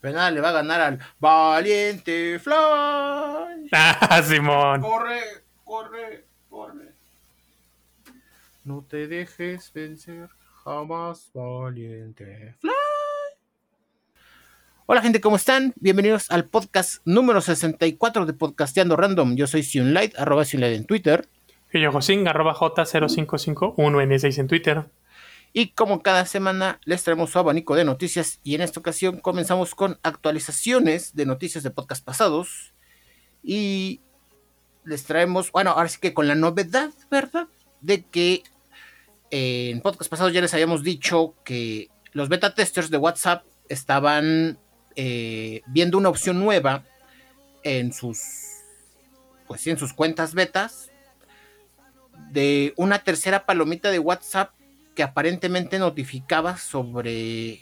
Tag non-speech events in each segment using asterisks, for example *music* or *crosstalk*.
pero nada le va a ganar al valiente Fly. *laughs* Ah, Simón. Corre, corre, corre. No te dejes vencer jamás, valiente Fly. Hola gente, ¿cómo están? Bienvenidos al podcast número 64 de Podcasteando Random. Yo soy Sionlight, arroba Sionlight en Twitter. Y yo, Josín, arroba J0551N6 en Twitter. Y como cada semana les traemos su abanico de noticias y en esta ocasión comenzamos con actualizaciones de noticias de podcast pasados. Y les traemos, bueno, ahora sí que con la novedad, ¿verdad? De que eh, en podcast pasados ya les habíamos dicho que los beta testers de WhatsApp estaban eh, viendo una opción nueva en sus, pues en sus cuentas betas de una tercera palomita de WhatsApp que aparentemente notificaba sobre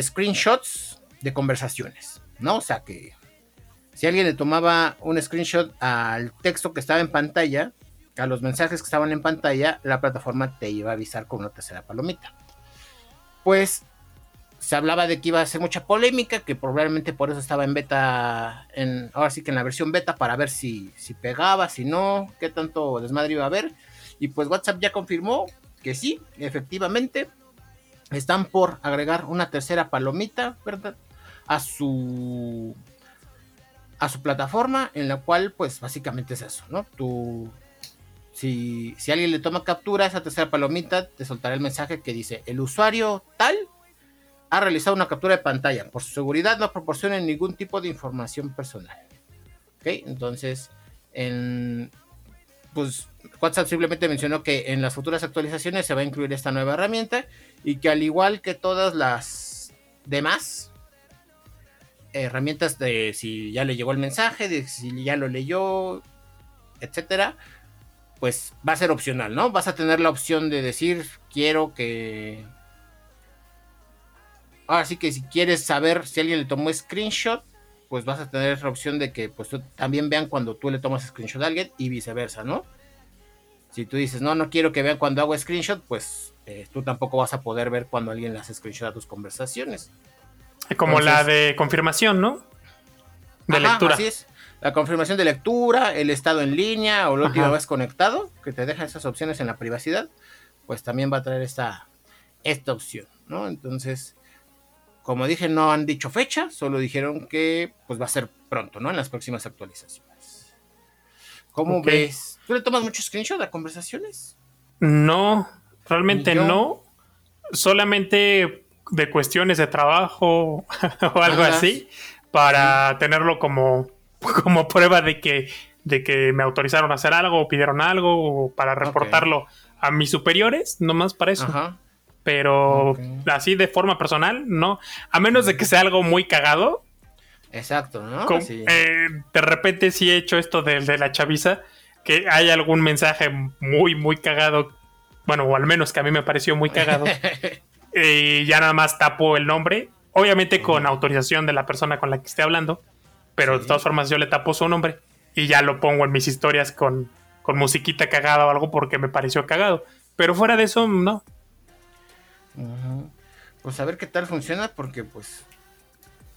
screenshots de conversaciones, ¿no? O sea que si alguien le tomaba un screenshot al texto que estaba en pantalla, a los mensajes que estaban en pantalla, la plataforma te iba a avisar con una tercera palomita. Pues se hablaba de que iba a ser mucha polémica, que probablemente por eso estaba en beta, ahora sí que en la versión beta, para ver si, si pegaba, si no, qué tanto desmadre iba a haber. Y pues WhatsApp ya confirmó que sí, efectivamente, están por agregar una tercera palomita, ¿verdad? A su a su plataforma, en la cual, pues básicamente es eso, ¿no? Tú, si, si alguien le toma captura a esa tercera palomita, te soltará el mensaje que dice: el usuario tal ha realizado una captura de pantalla. Por su seguridad no proporcionen ningún tipo de información personal. ¿Ok? Entonces, en, pues WhatsApp simplemente mencionó que en las futuras actualizaciones se va a incluir esta nueva herramienta y que al igual que todas las demás herramientas de si ya le llegó el mensaje, de si ya lo leyó, etcétera, pues va a ser opcional, ¿no? Vas a tener la opción de decir quiero que ahora sí que si quieres saber si alguien le tomó screenshot, pues vas a tener la opción de que pues también vean cuando tú le tomas screenshot a alguien y viceversa, ¿no? Si tú dices, no, no quiero que vean cuando hago screenshot, pues eh, tú tampoco vas a poder ver cuando alguien hace screenshot a tus conversaciones. Como la de confirmación, ¿no? De lectura. Así es. La confirmación de lectura, el estado en línea o la última vez conectado, que te deja esas opciones en la privacidad, pues también va a traer esta, esta opción, ¿no? Entonces, como dije, no han dicho fecha, solo dijeron que pues va a ser pronto, ¿no? En las próximas actualizaciones. ¿Cómo ves? ¿Tú le tomas muchos screenshots a conversaciones? No, realmente no. Solamente de cuestiones de trabajo *laughs* o algo así, para tenerlo como, como prueba de que, de que me autorizaron a hacer algo o pidieron algo o para reportarlo a mis superiores, nomás para eso. Ajá. Pero así de forma personal, no. A menos de que sea algo muy cagado. Exacto, ¿no? Eh, de repente sí he hecho esto de, de, la chaviza, que hay algún mensaje muy, muy cagado. Bueno, o al menos que a mí me pareció muy cagado. *laughs* y ya nada más tapo el nombre. Obviamente con autorización de la persona con la que esté hablando. Pero de todas formas yo le tapo su nombre. Y ya lo pongo en mis historias con, con musiquita cagada o algo porque me pareció cagado. Pero fuera de eso, no. Pues a ver qué tal funciona, porque pues,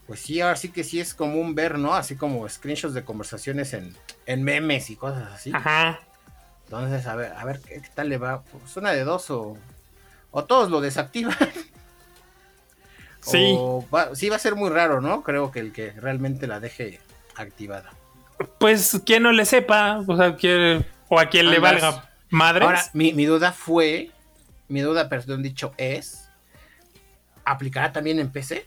pues sí, ahora sí que sí es común ver, ¿no? Así como screenshots de conversaciones en, en memes y cosas así. Ajá. Entonces, a ver, a ver qué, tal le va. Pues una de dos o, o todos lo desactivan. *laughs* Sí. sí, va a ser muy raro, ¿no? Creo que el que realmente la deje activada. Pues quien no le sepa, o sea, o a quien le valga madres. Ahora, mi, mi duda fue mi duda, perdón dicho, es, ¿aplicará también en PC?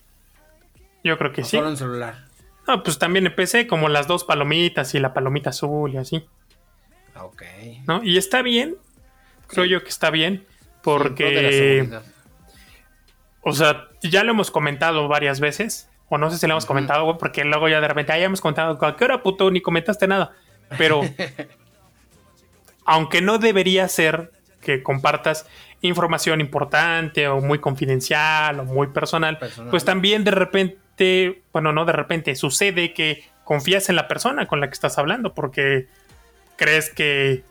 Yo creo que sí. Solo en celular. No, pues también en PC, como las dos palomitas y la palomita azul y así. Ok. ¿No? Y está bien. Creo yo que está bien. Porque. o sea, ya lo hemos comentado varias veces. O no sé si lo hemos comentado, porque luego ya de repente, ah, ya hemos comentado, ¿a qué hora puto? Ni comentaste nada. Pero. *laughs* aunque no debería ser que compartas información importante o muy confidencial o muy personal, pues también de repente, bueno, no de repente, sucede que confías en la persona con la que estás hablando porque crees que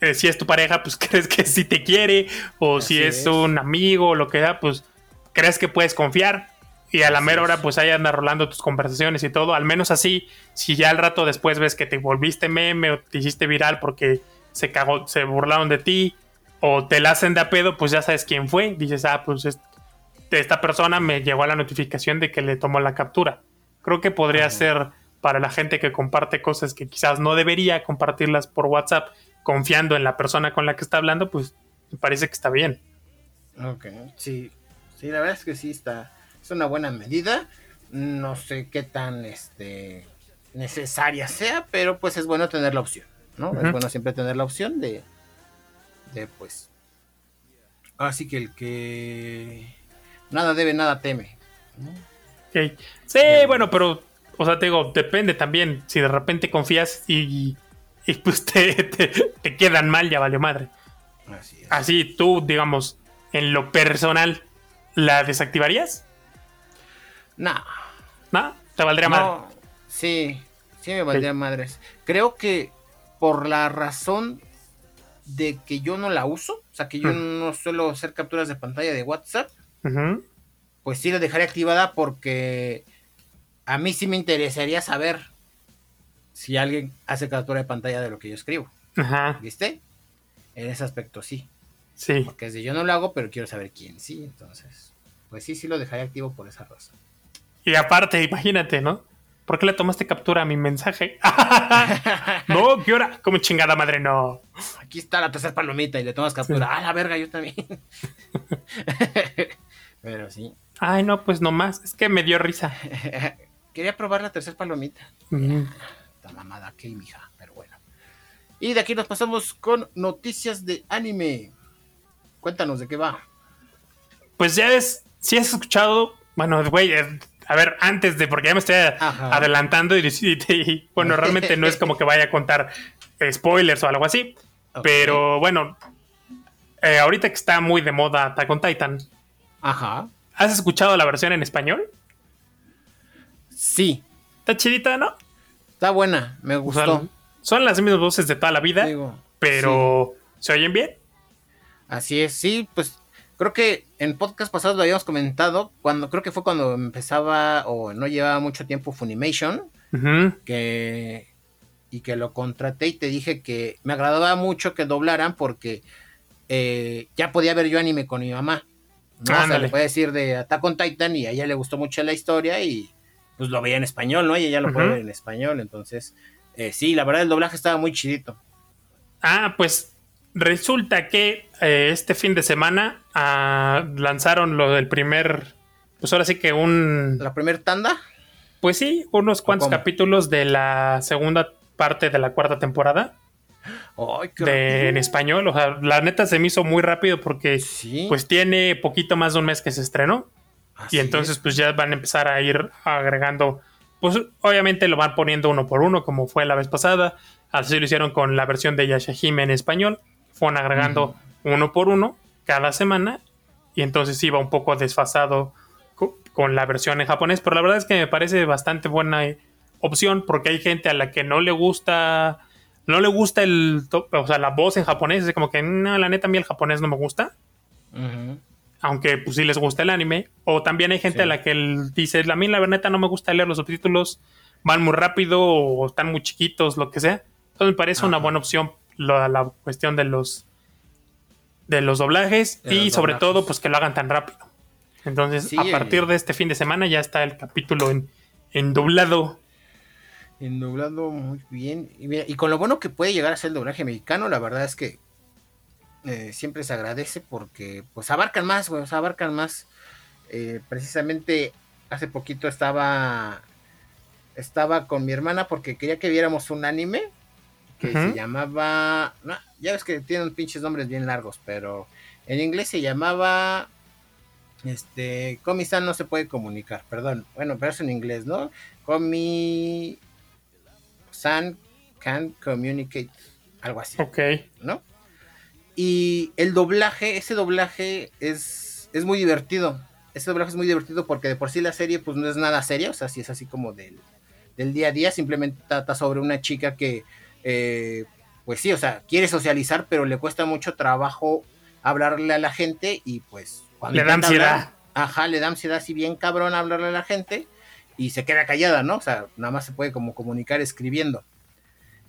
eh, si es tu pareja, pues *laughs* crees que si te quiere o si es, un amigo o lo que sea, pues crees que puedes confiar y a la mera hora pues ahí anda rolando tus conversaciones y todo, al menos así, si ya al rato después ves que te volviste meme o te hiciste viral porque se cagó, se burlaron de ti o te la hacen de a pedo, pues ya sabes quién fue, dices, ah, pues esta persona me llegó a la notificación de que le tomó la captura. Creo que podría ser para la gente que comparte cosas que quizás no debería compartirlas por WhatsApp, confiando en la persona con la que está hablando, pues me parece que está bien. Ok, sí, sí, la verdad es que sí está, es una buena medida. No sé qué tan este necesaria sea, pero pues es bueno tener la opción, ¿no? Es bueno siempre tener la opción de, de pues. Así que el que nada debe, nada teme. Sí, bueno, pero, o sea, te digo, depende también. Si de repente confías y, y pues *laughs* te, te, quedan mal, ya valió madre. Así, Así tú, digamos, en lo personal, ¿la desactivarías? No. ¿No? ¿Te valdría no, Sí, sí me valdría madres. Creo que por la razón de que yo no la uso, o sea, que yo mm. no suelo hacer capturas de pantalla de WhatsApp, pues sí la dejaré activada porque a mí sí me interesaría saber si alguien hace captura de pantalla de lo que yo escribo. Ajá. ¿Viste? En ese aspecto sí. Sí. Porque desde yo no lo hago, pero quiero saber quién sí. Entonces, pues sí, sí lo dejaré activo por esa razón. Y aparte, imagínate, ¿no? ¿Por qué le tomaste captura a mi mensaje? *laughs* no, ¿qué hora? Como chingada madre, no. Aquí está la tercera palomita y le tomas captura. Ah, la verga, yo también. *laughs* Pero sí. Ay, no, pues nomás. Es que me dio risa. *laughs* Quería probar la tercera palomita. Esta mamada, qué mija, pero bueno. Y de aquí nos pasamos con noticias de anime. Cuéntanos de qué va. Pues ya es, si has escuchado, bueno, güey, eh, a ver, antes de, porque ya me estoy adelantando *laughs* y, bueno, realmente no es como que vaya a contar spoilers o algo así, pero bueno, eh, ahorita que está muy de moda Attack on Titan. Ajá. ¿Has escuchado la versión en español? Sí. Está chidita, ¿no? Está buena, me gustó. son las mismas voces de toda la vida, pero ¿se oyen bien? Así es, sí, pues Creo que en podcast pasados lo habíamos comentado, cuando creo que fue cuando empezaba o no llevaba mucho tiempo Funimation, que y que lo contraté y te dije que me agradaba mucho que doblaran porque eh, ya podía ver yo anime con mi mamá. ¿No? o sea, le puede decir de Attack on Titan y a ella le gustó mucho la historia y pues lo veía en español, ¿no? Y ella lo puede ver en español, entonces eh, sí, la verdad el doblaje estaba muy chidito. Ah, pues Resulta que eh, este fin de semana ah, lanzaron lo del primer. Pues ahora sí que un. ¿La primer tanda? Pues sí, unos cuantos capítulos de la segunda parte de la cuarta temporada. Ay, de, en español. O sea, la neta se me hizo muy rápido porque pues tiene poquito más de un mes que se estrenó. y entonces pues ya van a empezar a ir agregando. Pues obviamente lo van poniendo uno por uno, como fue la vez pasada. Así lo hicieron con la versión de Yashahime en español fueron agregando uno por uno cada semana y entonces iba un poco desfasado con la versión en japonés, pero la verdad es que me parece bastante buena eh, opción porque hay gente a la que no le gusta no le gusta el o sea, la voz en japonés, es como que no, la neta a mí el japonés no me gusta. Aunque pues sí les gusta el anime, o también hay gente a la que dice, a mí la neta no me gusta leer los subtítulos, van muy rápido o están muy chiquitos, lo que sea. Entonces me parece una buena opción la, cuestión de los de los doblajes y sobre todo pues que lo hagan tan rápido. Entonces, a partir de este fin de semana ya está el capítulo en, en doblado. En doblado muy bien. Y, con lo bueno que puede llegar a ser el doblaje mexicano, la verdad es que eh, siempre se agradece porque pues abarcan más, güey, abarcan más. Eh, precisamente hace poquito estaba estaba con mi hermana porque quería que viéramos un anime que se llamaba, ya ves que tienen pinches nombres bien largos, pero en inglés se llamaba, este, Comi-san no se puede comunicar, perdón, bueno, pero es en inglés, ¿no? Comi-san can communicate, algo así. Ok. ¿No? Y el doblaje, ese doblaje es, es muy divertido. Ese doblaje es muy divertido porque de por sí la serie pues no es nada seria, o sea, si es así como del, del día a día, simplemente trata sobre una chica que eh, pues sí, o sea, quiere socializar, pero le cuesta mucho trabajo hablarle a la gente y pues cuando le da ansiedad. ajá, le da ansiedad así bien cabrón hablarle a la gente y se queda callada, ¿no? O sea, nada más se puede como comunicar escribiendo.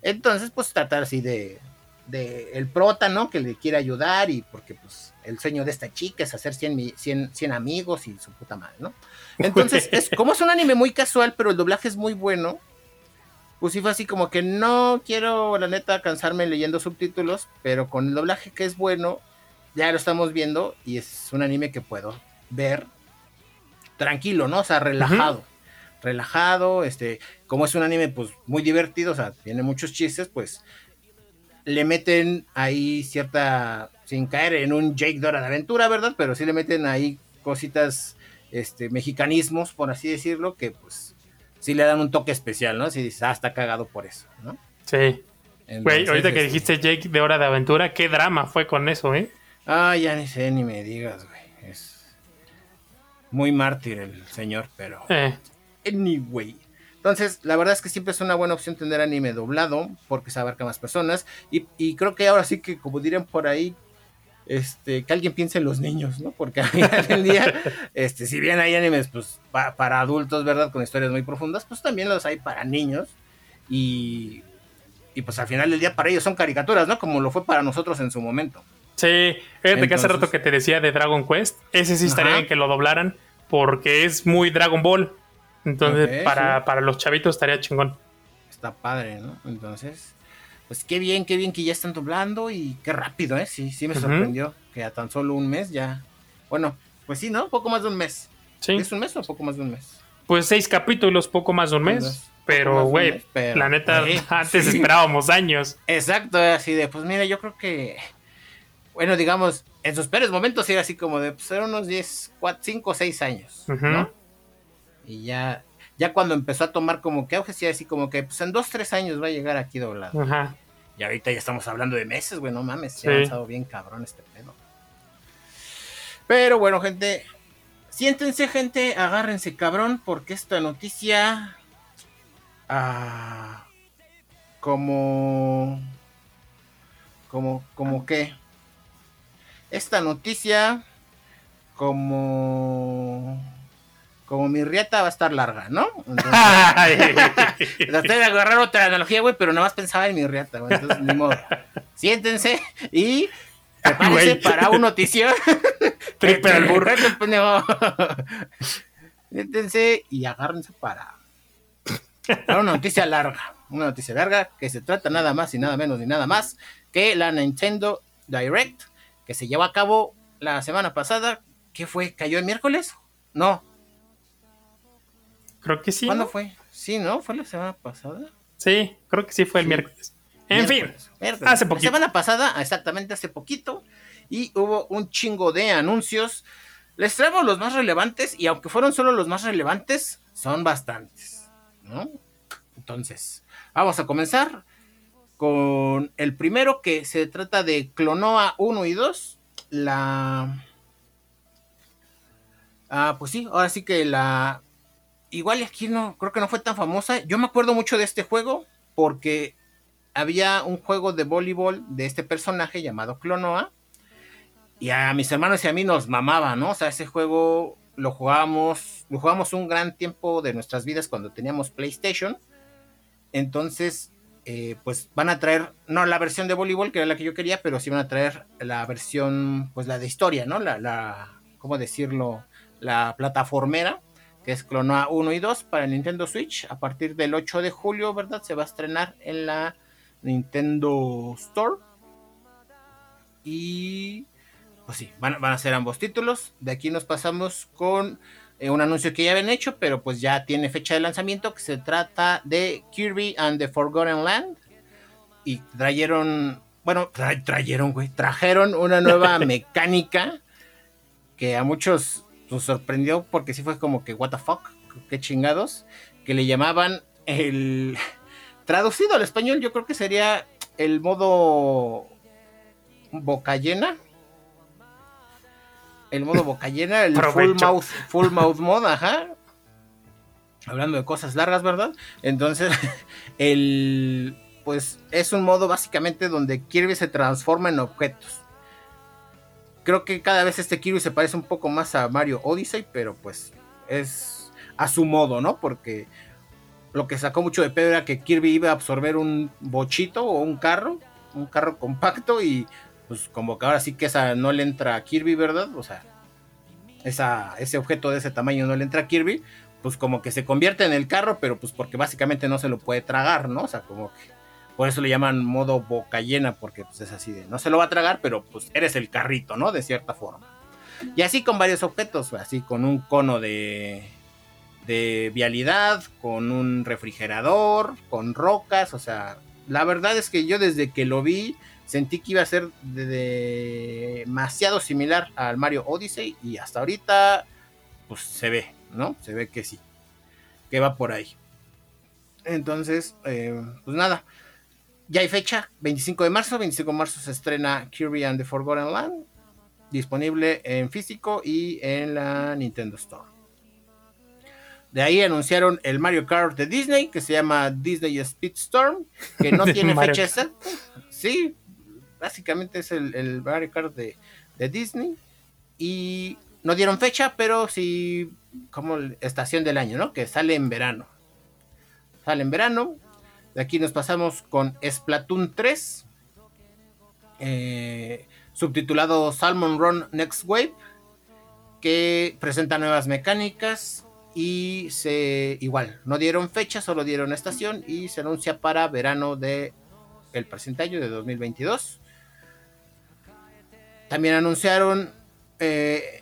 Entonces, pues tratar así de, de el prota, ¿no? Que le quiere ayudar y porque pues el sueño de esta chica es hacer 100, 100, amigos y su puta madre, ¿no? Entonces, es, como es un anime muy casual, pero el doblaje es muy bueno, pues sí fue así como que no quiero, la neta, cansarme leyendo subtítulos, pero con el doblaje que es bueno, ya lo estamos viendo y es un anime que puedo ver tranquilo, ¿no? O sea, relajado. Relajado, este, como es un anime pues muy divertido, o sea, tiene muchos chistes, pues le meten ahí cierta, sin caer en un Jake Dora de aventura, ¿verdad? Pero sí le meten ahí cositas, este, mexicanismos, por así decirlo, que pues sí le dan un toque especial, ¿no? Si dices, ah, está cagado por eso, ¿no? Sí. Güey, ahorita que este, dijiste Jake de Hora de Aventura, qué drama fue con eso, ¿eh? Ah, ya ni sé, ni me digas, güey. Es muy mártir el señor, pero... Eh. Anyway. Entonces, la verdad es que siempre es una buena opción tener anime doblado, porque se abarca más personas. Y, creo que ahora sí que, como dirían por ahí, este, que alguien piense en los niños, ¿no? Porque al final del día, *laughs* este, si bien hay animes pues, para adultos, ¿verdad? Con historias muy profundas, pues también los hay para niños. Y, y pues al final del día para ellos son caricaturas, ¿no? Como lo fue para nosotros en su momento. Sí, fíjate que hace rato que te decía de Dragon Quest, ese sí estaría bien que lo doblaran, porque es muy Dragon Ball. Entonces, para, para los chavitos estaría chingón. Está padre, ¿no? Entonces, pues qué bien, qué bien que ya están doblando y qué rápido, ¿eh? Sí, sí me sorprendió que a tan solo un mes ya. Bueno, pues sí, ¿no? Poco más de un mes. Sí. ¿Es un mes o poco más de un mes? Pues seis capítulos, poco más de un mes. Pero, güey, la neta, *laughs* antes esperábamos años. Exacto, así de, pues mira, yo creo que, bueno, digamos, en sus peores momentos era así como de, pues eran unos 10, 5 o 6 años, ¿no? Y ya, ya cuando empezó a tomar como que auge, sí, así como que pues en dos, tres años va a llegar aquí doblado. Ajá. Y ahorita ya estamos hablando de meses, güey, no mames, se ha avanzado bien cabrón este pedo. Pero bueno, gente, siéntense, gente, agárrense, cabrón, porque esta noticia. Ah, como. Como, como qué. Esta noticia. Como como mi rieta va a estar larga, ¿no? Entonces, *laughs* traté de agarrar otra analogía, güey, pero nada más pensaba en mi rieta, güey. Entonces, ni modo. Siéntense y prepárense para un noticio. *laughs* Triple al burro. Siéntense y agárrense para, para una noticia larga. Una noticia larga que se trata nada más y nada menos ni nada más que la Nintendo Direct que se llevó a cabo la semana pasada. ¿Qué fue? ¿Cayó el miércoles? No, Creo que sí. ¿Cuándo fue? Sí, ¿no? ¿Fue la semana pasada? Sí, creo que sí fue el miércoles. En fin, hace poquito. La semana pasada, exactamente hace poquito, y hubo un chingo de anuncios. Les traemos los más relevantes, y aunque fueron solo los más relevantes, son bastantes, ¿no? Entonces, vamos a comenzar con el primero que se trata de Clonoa 1 y 2. La. Ah, pues sí, ahora sí que la igual aquí no, creo que no fue tan famosa. Yo me acuerdo mucho de este juego porque había un juego de voleibol de este personaje llamado Clonoa. Y a mis hermanos y a mí nos mamaba, ¿no? O sea, ese juego lo jugábamos, lo jugamos un gran tiempo de nuestras vidas cuando teníamos PlayStation. Entonces, eh, pues van a traer, no la versión de voleibol, que era la que yo quería, pero sí van a traer la versión, pues la de historia, ¿no? La, la ¿cómo decirlo? La plataformera que es Clonoa 1 y 2 para Nintendo Switch. A partir del 8 de julio, ¿verdad? Se va a estrenar en la Nintendo Store. Y pues sí, van, a ser ambos títulos. De aquí nos pasamos con eh, un anuncio que ya habían hecho, pero pues ya tiene fecha de lanzamiento, que se trata de Kirby and the Forgotten Land. Y trajeron, bueno, trajeron, güey, trajeron una nueva *laughs* mecánica que a muchos nos sorprendió porque sí fue como que, what the fuck, qué chingados, que le llamaban el... *laughs* Traducido al español yo creo que sería el modo boca llena. El modo boca llena, el full mouth, full mouth mode, ajá. Hablando de cosas largas, ¿verdad? Entonces, *laughs* el pues es un modo básicamente donde Kirby se transforma en objetos. Creo que cada vez este Kirby se parece un poco más a Mario Odyssey, pero pues es a su modo, ¿no? Porque lo que sacó mucho de pedo era que Kirby iba a absorber un bochito o un carro, un carro compacto y pues como que ahora sí que esa no le entra a Kirby, ¿verdad? O sea, esa, ese objeto de ese tamaño no le entra a Kirby, pues como que se convierte en el carro, pero pues porque básicamente no se lo puede tragar, ¿no? O sea, como que por eso le llaman modo boca llena, porque pues es así de, no se lo va a tragar, pero pues eres el carrito, ¿no? De cierta forma. Y así con varios objetos, así con un cono de, de vialidad, con un refrigerador, con rocas, o sea, la verdad es que yo desde que lo vi sentí que iba a ser demasiado similar al Mario Odyssey y hasta ahorita pues se ve, ¿no? Se ve que sí, que va por ahí. Entonces, eh, pues nada, ya hay fecha, 25 de marzo. 25 de marzo se estrena Kirby and the Forgotten Land. Disponible en físico y en la Nintendo Store. De ahí anunciaron el Mario Kart de Disney, que se llama Disney Speedstorm, que no *laughs* tiene fecha exacta. Sí, básicamente es el, Mario Kart de, de, Disney. Y no dieron fecha, pero sí como estación del año, ¿no? Que sale en verano. Sale en verano, de aquí nos pasamos con Splatoon 3, eh, subtitulado Salmon Run Next Wave, que presenta nuevas mecánicas y se igual, no dieron fecha, solo dieron estación y se anuncia para verano de el presente año de 2022. También anunciaron eh,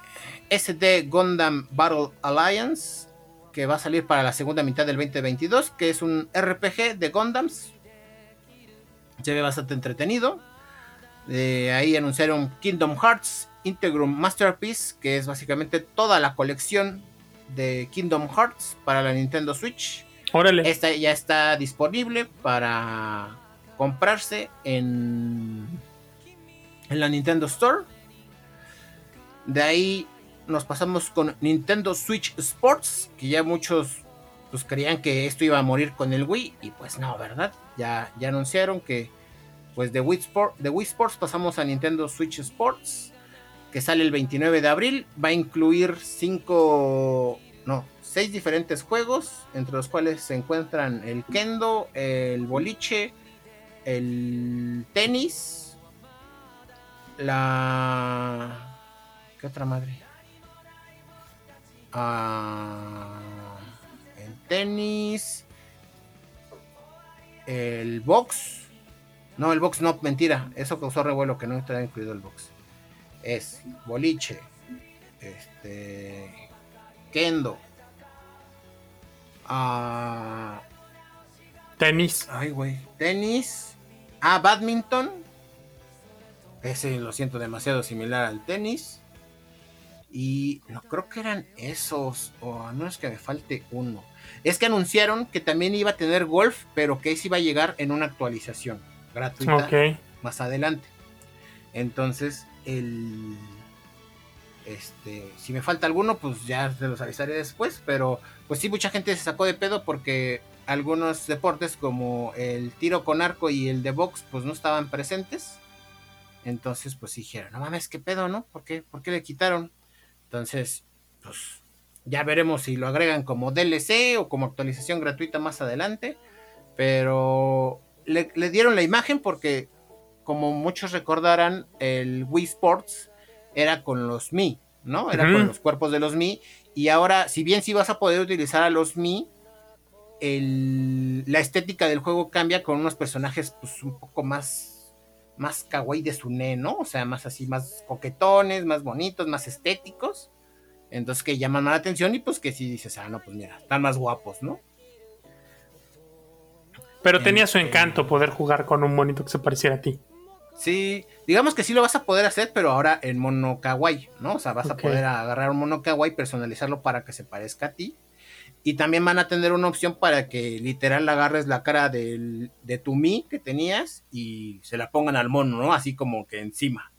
SD Gundam Battle Alliance, que va a salir para la segunda mitad del 2022, que es un RPG de Gundams. Se ve bastante entretenido. ahí anunciaron Kingdom Hearts Integrum Masterpiece, que es básicamente toda la colección de Kingdom Hearts para la Nintendo Switch. Órale. Esta ya está disponible para comprarse en, en la Nintendo Store. De ahí nos pasamos con Nintendo Switch Sports, que ya muchos pues creían que esto iba a morir con el Wii y pues no, ¿verdad? Ya, ya anunciaron que pues de Wii, de Wii Sports pasamos a Nintendo Switch Sports, que sale el 29 de abril, va a incluir cinco, no, seis diferentes juegos, entre los cuales se encuentran el kendo, el boliche, el tenis, la... ¿Qué otra madre? El tenis, el box. No, el box no, mentira. Eso causó revuelo que no está incluido el box. Es boliche, este, kendo, ah, tenis. Ay, güey. Tenis. Ah, badminton. Ese lo siento demasiado similar al tenis. Y no creo que eran esos, o a menos que me falte uno. Es que anunciaron que también iba a tener golf, pero que ese iba a llegar en una actualización gratuita más adelante. Entonces, el. Este, si me falta alguno, pues ya se los avisaré después. Pero, pues sí, mucha gente se sacó de pedo porque algunos deportes como el tiro con arco y el de box, pues no estaban presentes. Entonces, pues dijeron, no mames, qué pedo, ¿no? ¿Por qué, ¿Por qué le quitaron? Entonces, pues ya veremos si lo agregan como DLC o como actualización gratuita más adelante. Pero le, dieron la imagen porque, como muchos recordarán, el Wii Sports era con los Mi, ¿no? Era con los cuerpos de los Mi. Y ahora, si bien sí vas a poder utilizar a los Mi, la estética del juego cambia con unos personajes pues un poco más más kawaii de Sune, ¿no? O sea, más así, más coquetones, más bonitos, más estéticos. Entonces que llaman la atención y pues que si dices, ah, no, pues mira, están más guapos, ¿no? Pero tenía su este, encanto poder jugar con un monito que se pareciera a ti. Sí, digamos que sí lo vas a poder hacer, pero ahora en mono kawaii, ¿no? O sea, vas a poder agarrar un mono kawaii, personalizarlo para que se parezca a ti y también van a tener una opción para que literal agarres la cara de tu Mi que tenías y se la pongan al mono, ¿no? Así como que encima.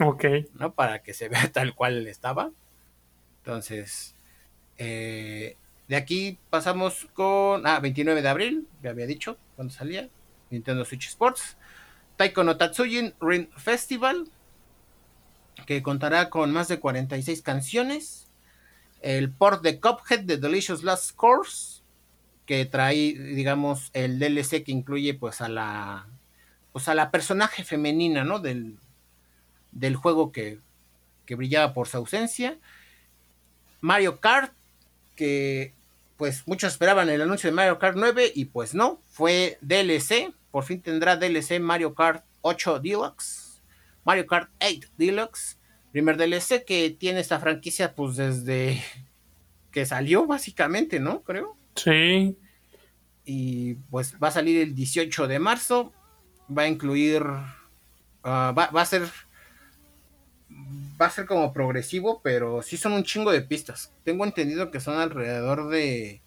Ok. ¿No? Para que se vea *laughs* tal cual estaba. Entonces, eh, de aquí pasamos con. Ah, 29 de abril, ya había dicho cuando salía. Nintendo Switch Sports. Taiko no Tatsujin Ring Festival. que contará con más de 46 canciones. El port de Cuphead de Delicious Last Course, que trae, digamos, el DLC que incluye pues a la pues a la personaje femenina, ¿no? Del, del juego que, que brillaba por su ausencia. Mario Kart, que pues muchos esperaban el anuncio de Mario Kart 9 y pues no, fue DLC. Por fin tendrá DLC Mario Kart 8 Deluxe. Mario Kart 8 Deluxe. Primer DLC que tiene esta franquicia pues desde *laughs* que salió básicamente, ¿no? Creo. Sí. Y pues va a salir el 18 de marzo. Va a incluir... Ah, va, va a ser va a ser como progresivo, pero sí son un chingo de pistas. Tengo entendido que son alrededor de,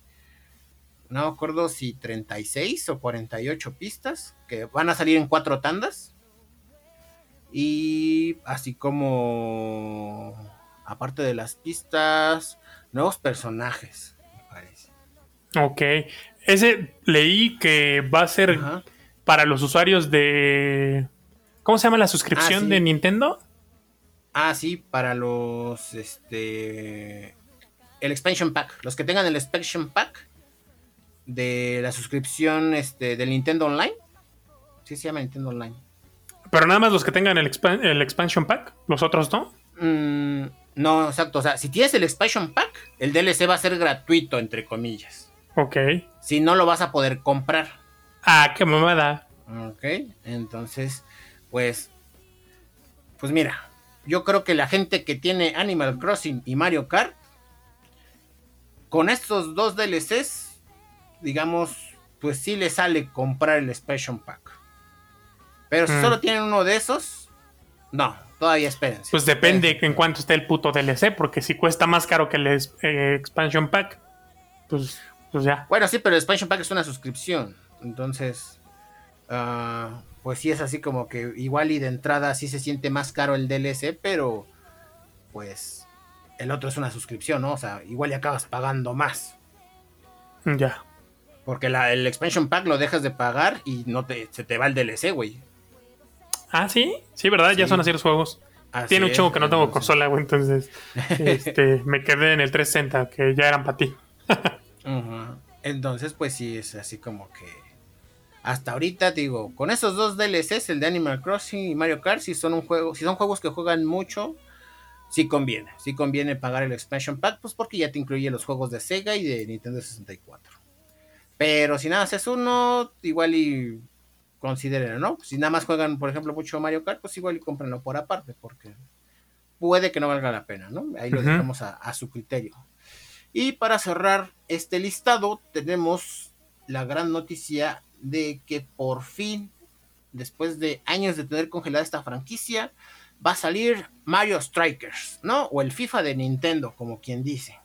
no me acuerdo si 36 o 48 pistas, que van a salir en cuatro tandas. Y así como, aparte de las pistas, nuevos personajes, me parece. Ok. Ese leí que va a ser Ajá. para los usuarios de... ¿Cómo se llama la suscripción Ah, sí. de Nintendo? Ah, sí, para los, este, el expansion pack. Los que tengan el expansion pack de la suscripción, este, del Nintendo Online. Sí se llama Nintendo Online. Pero nada más los que tengan el, expan- el expansion pack, los otros no. Mm, no, exacto. O sea, si tienes el expansion pack, el DLC va a ser gratuito, entre comillas. Ok. Si no, lo vas a poder comprar. Ah, qué mamada. Ok, entonces, pues, pues mira, yo creo que la gente que tiene Animal Crossing y Mario Kart, con estos dos DLCs, digamos, pues sí le sale comprar el Expansion Pack. Pero si Mm. solo tienen uno de esos, no, todavía espérense. Pues depende Espérense. en cuánto esté el puto DLC, porque si cuesta más caro que el eh, expansion pack, pues, pues ya. Bueno, sí, pero el Expansion Pack es una suscripción. Entonces, ah, pues sí es así como que igual y de entrada sí se siente más caro el DLC, pero pues el otro es una suscripción, ¿no? O sea, igual y acabas pagando más. Ya. Porque la- el Expansion Pack lo dejas de pagar y no te, se te va el DLC, güey. Ah, sí, sí, ¿verdad? Ya son así los juegos. Así Tiene un chingo que no tengo entonces- consola, güey, entonces *laughs* este, me quedé en el 360, que ya eran para ti. *laughs* Entonces, pues sí, es así como que. Hasta ahorita, digo, con esos dos DLCs, el de Animal Crossing y Mario Kart, si son un juego, si son juegos que juegan mucho, sí conviene. Sí conviene pagar el expansion pack, pues porque ya te incluye los juegos de Sega y de Nintendo 64. Pero si nada más es uno, igual y consideren, ¿no? Si nada más juegan, por ejemplo, mucho Mario Kart, pues igual y cómprenlo por aparte, porque puede que no valga la pena, ¿no? Ahí lo dejamos a, a su criterio. Y para cerrar este listado, tenemos la gran noticia de que por fin, después de años de tener congelada esta franquicia, va a salir Mario Strikers, ¿no? O el FIFA de Nintendo, como quien dice.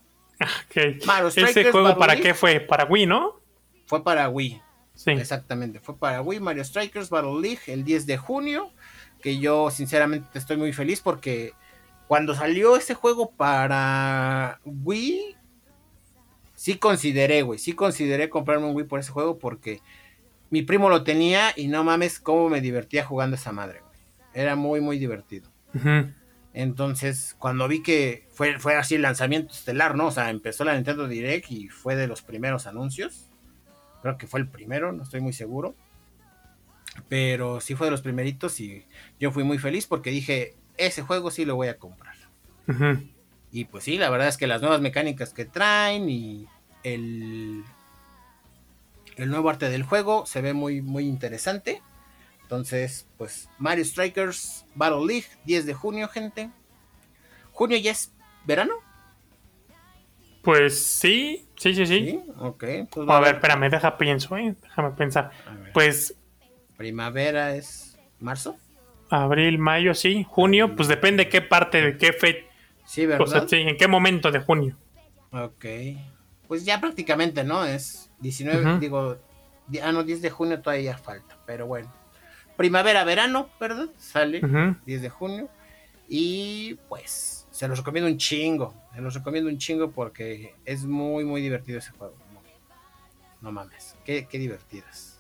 Mario ¿Ese juego para qué fue? ¿Para Wii, no? Fue para Wii, Sí. exactamente. Fue para Wii, Mario Strikers Battle League, el 10 de junio. Que yo, sinceramente, estoy muy feliz porque cuando salió ese juego para Wii, sí consideré, güey, sí consideré comprarme un Wii por ese juego porque mi primo lo tenía y no mames cómo me divertía jugando esa madre, güey. Era muy, muy divertido. Entonces, cuando vi que fue, fue así el lanzamiento estelar, ¿no? O sea, empezó la Nintendo Direct y fue de los primeros anuncios. Creo que fue el primero, no estoy muy seguro. Pero sí fue de los primeritos y yo fui muy feliz porque dije, ese juego sí lo voy a comprar. Y pues sí, la verdad es que las nuevas mecánicas que traen y el, el nuevo arte del juego se ve muy, muy interesante. Entonces, pues Mario Strikers Battle League, 10 de junio, gente. ¿Junio ya es verano? Pues sí, sí, sí, sí. Ok. pues A ver, espérame, deja pienso, ¿eh? Déjame pensar. Pues Primavera es marzo. abril, mayo, sí. Junio, pues depende qué parte, de qué fe, Sí, o ¿verdad? sea, sí, en qué momento de junio. Ok. Pues ya prácticamente, ¿no? Es 19, Ujú. digo, di- ah, no, 10 de junio todavía falta, pero bueno. Primavera, verano, ¿verdad? Sale Ujú. 10 de junio. Y pues, se los recomiendo un chingo. Se los recomiendo un chingo porque es muy, muy divertido ese juego. No mames, qué, qué divertidas.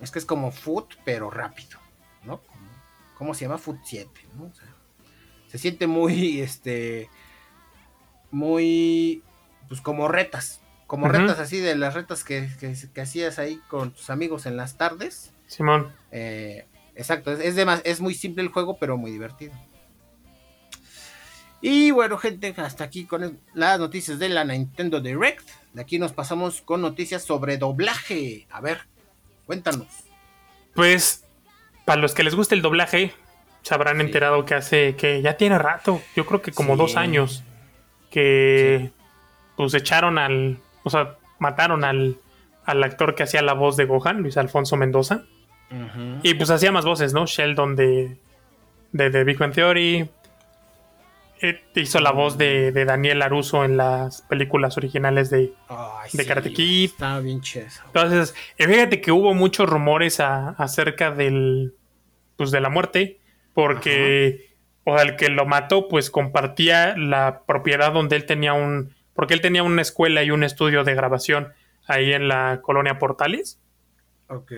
Es que es como Foot, pero rápido, ¿no? Como- ¿Cómo se llama? Foot 7, ¿no? O sea, se siente muy, *laughs* este, muy, pues como retas, como retas así de las retas que, que, hacías ahí con tus amigos en las tardes. Simón. Eh, exacto, es, es, es muy simple el juego, pero muy divertido. Y bueno, gente, hasta aquí con las noticias de la Nintendo Direct. De aquí nos pasamos con noticias sobre doblaje. A ver, cuéntanos. Pues, para los que les guste el doblaje, se habrán enterado que hace, que ya tiene rato, yo creo que como dos años, que pues echaron al, o sea, mataron al, al actor que hacía la voz de Gohan, Luis Alfonso Mendoza. Y pues hacía más voces, ¿no? Sheldon de, de, de Big Bang Theory, hizo la voz de, Daniel Aruso en las películas originales de, de Karate Kid. Estaba bien chido. Entonces, eh, fíjate que hubo muchos rumores acerca del, pues, de la muerte, porque o el que lo mató, pues compartía la propiedad donde él tenía un, porque él tenía una escuela y un estudio de grabación ahí en la colonia Portales. Ok.